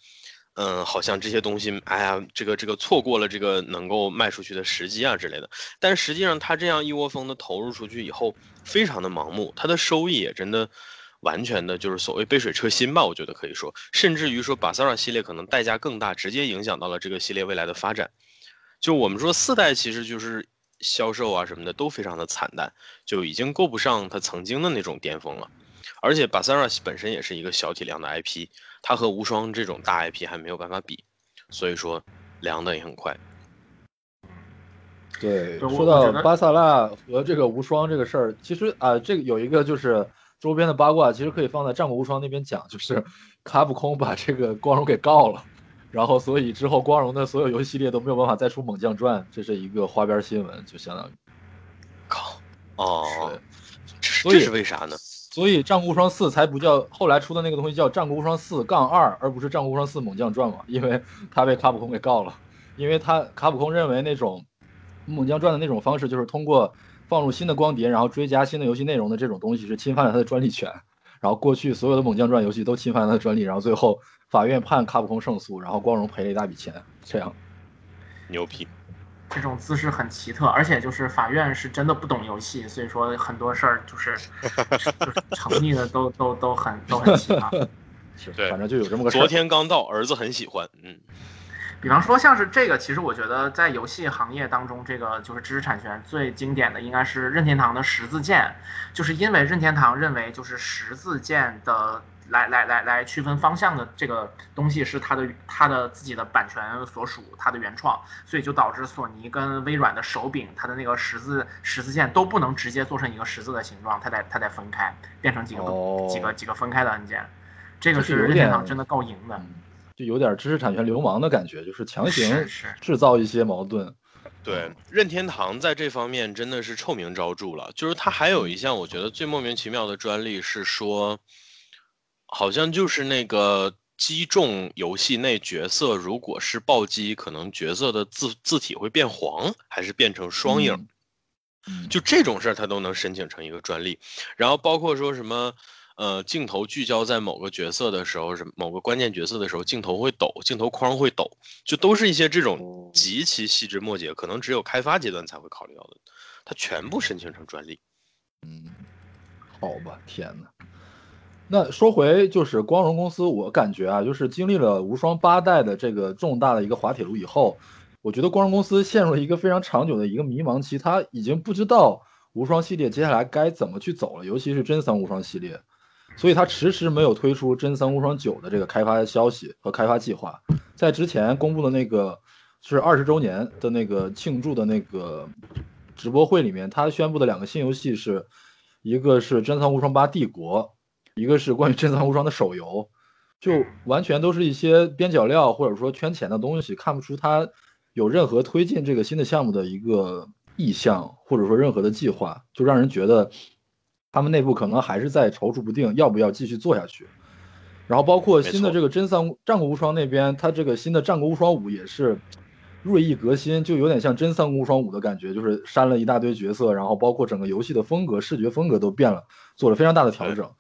嗯，好像这些东西，哎呀，这个这个错过了这个能够卖出去的时机啊之类的。但实际上，他这样一窝蜂的投入出去以后，非常的盲目，他的收益也真的完全的就是所谓杯水车薪吧。我觉得可以说，甚至于说把 s a r a 系列可能代价更大，直接影响到了这个系列未来的发展。就我们说四代其实就是销售啊什么的都非常的惨淡，就已经够不上他曾经的那种巅峰了。而且巴萨拉本身也是一个小体量的 IP。它和无双这种大 IP 还没有办法比，所以说凉的也很快。对，说到巴萨拉和这个无双这个事儿，其实啊，这个有一个就是周边的八卦，其实可以放在战国无双那边讲，就是卡普空把这个光荣给告了，然后所以之后光荣的所有游戏系列都没有办法再出猛将传，这是一个花边新闻，就相当于。靠，哦，这是为啥呢？所以《战国无双四》才不叫后来出的那个东西叫《战国无双四杠二》，而不是《战国无双四猛将传》嘛？因为他被卡普空给告了，因为他卡普空认为那种猛将传的那种方式，就是通过放入新的光碟，然后追加新的游戏内容的这种东西，是侵犯了他的专利权。然后过去所有的猛将传游戏都侵犯了他的专利，然后最后法院判卡普空胜诉，然后光荣赔了一大笔钱。这样，牛批。这种姿势很奇特，而且就是法院是真的不懂游戏，所以说很多事儿就是 就是成立的都都都很都很奇葩。是，反正就有这么个。昨天刚到，儿子很喜欢。嗯，比方说像是这个，其实我觉得在游戏行业当中，这个就是知识产权最经典的应该是任天堂的十字键，就是因为任天堂认为就是十字键的。来来来来区分方向的这个东西是它的它的自己的版权所属，它的原创，所以就导致索尼跟微软的手柄，它的那个十字十字线都不能直接做成一个十字的形状，它得它得分开，变成几个几个几个分开的按键。这个是任天堂真的够赢的，就有点知识产权流氓的感觉，就是强行制造一些矛盾。对，任天堂在这方面真的是臭名昭著了，就是它还有一项我觉得最莫名其妙的专利是说。好像就是那个击中游戏内角色，如果是暴击，可能角色的字字体会变黄，还是变成双影？就这种事儿，他都能申请成一个专利。然后包括说什么，呃，镜头聚焦在某个角色的时候，什某个关键角色的时候，镜头会抖，镜头框会抖，就都是一些这种极其细枝末节，可能只有开发阶段才会考虑到的，他全部申请成专利。嗯，好吧，天哪！那说回就是光荣公司，我感觉啊，就是经历了无双八代的这个重大的一个滑铁卢以后，我觉得光荣公司陷入了一个非常长久的一个迷茫期，他已经不知道无双系列接下来该怎么去走了，尤其是真三无双系列，所以他迟迟没有推出真三无双九的这个开发消息和开发计划。在之前公布的那个是二十周年的那个庆祝的那个直播会里面，他宣布的两个新游戏是一个是真三无双八帝国。一个是关于《真三无双》的手游，就完全都是一些边角料或者说圈钱的东西，看不出它有任何推进这个新的项目的一个意向，或者说任何的计划，就让人觉得他们内部可能还是在踌躇不定，要不要继续做下去。然后包括新的这个《真三战国无双》那边，它这个新的《战国无双五》也是锐意革新，就有点像《真三国无双五》的感觉，就是删了一大堆角色，然后包括整个游戏的风格、视觉风格都变了，做了非常大的调整。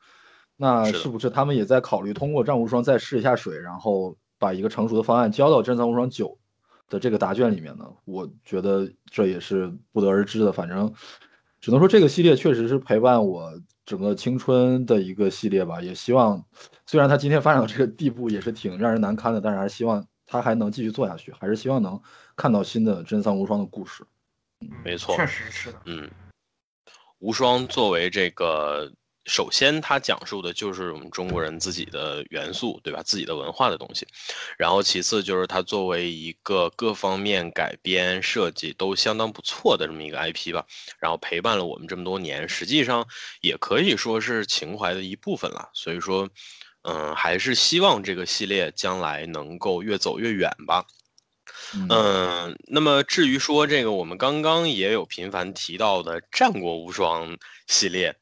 那是不是他们也在考虑通过《战无双》再试一下水，然后把一个成熟的方案交到《真三无双九》的这个答卷里面呢？我觉得这也是不得而知的。反正只能说这个系列确实是陪伴我整个青春的一个系列吧。也希望，虽然它今天发展到这个地步也是挺让人难堪的，但是还是希望它还能继续做下去，还是希望能看到新的《真三无双》的故事。没错，确实是的。嗯，无双作为这个。首先，它讲述的就是我们中国人自己的元素，对吧？自己的文化的东西。然后，其次就是它作为一个各方面改编设计都相当不错的这么一个 IP 吧。然后陪伴了我们这么多年，实际上也可以说是情怀的一部分了。所以说，嗯，还是希望这个系列将来能够越走越远吧。嗯，那么至于说这个我们刚刚也有频繁提到的《战国无双》系列。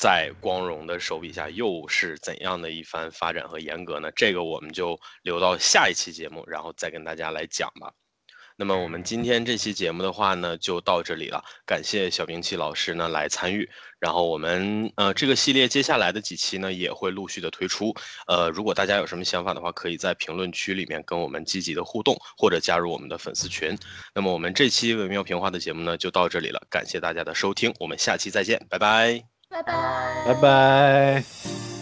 在光荣的手笔下又是怎样的一番发展和严格呢？这个我们就留到下一期节目，然后再跟大家来讲吧。那么我们今天这期节目的话呢，就到这里了。感谢小兵器老师呢来参与，然后我们呃这个系列接下来的几期呢也会陆续的推出。呃，如果大家有什么想法的话，可以在评论区里面跟我们积极的互动，或者加入我们的粉丝群。那么我们这期微妙平话的节目呢就到这里了，感谢大家的收听，我们下期再见，拜拜，拜拜，拜拜。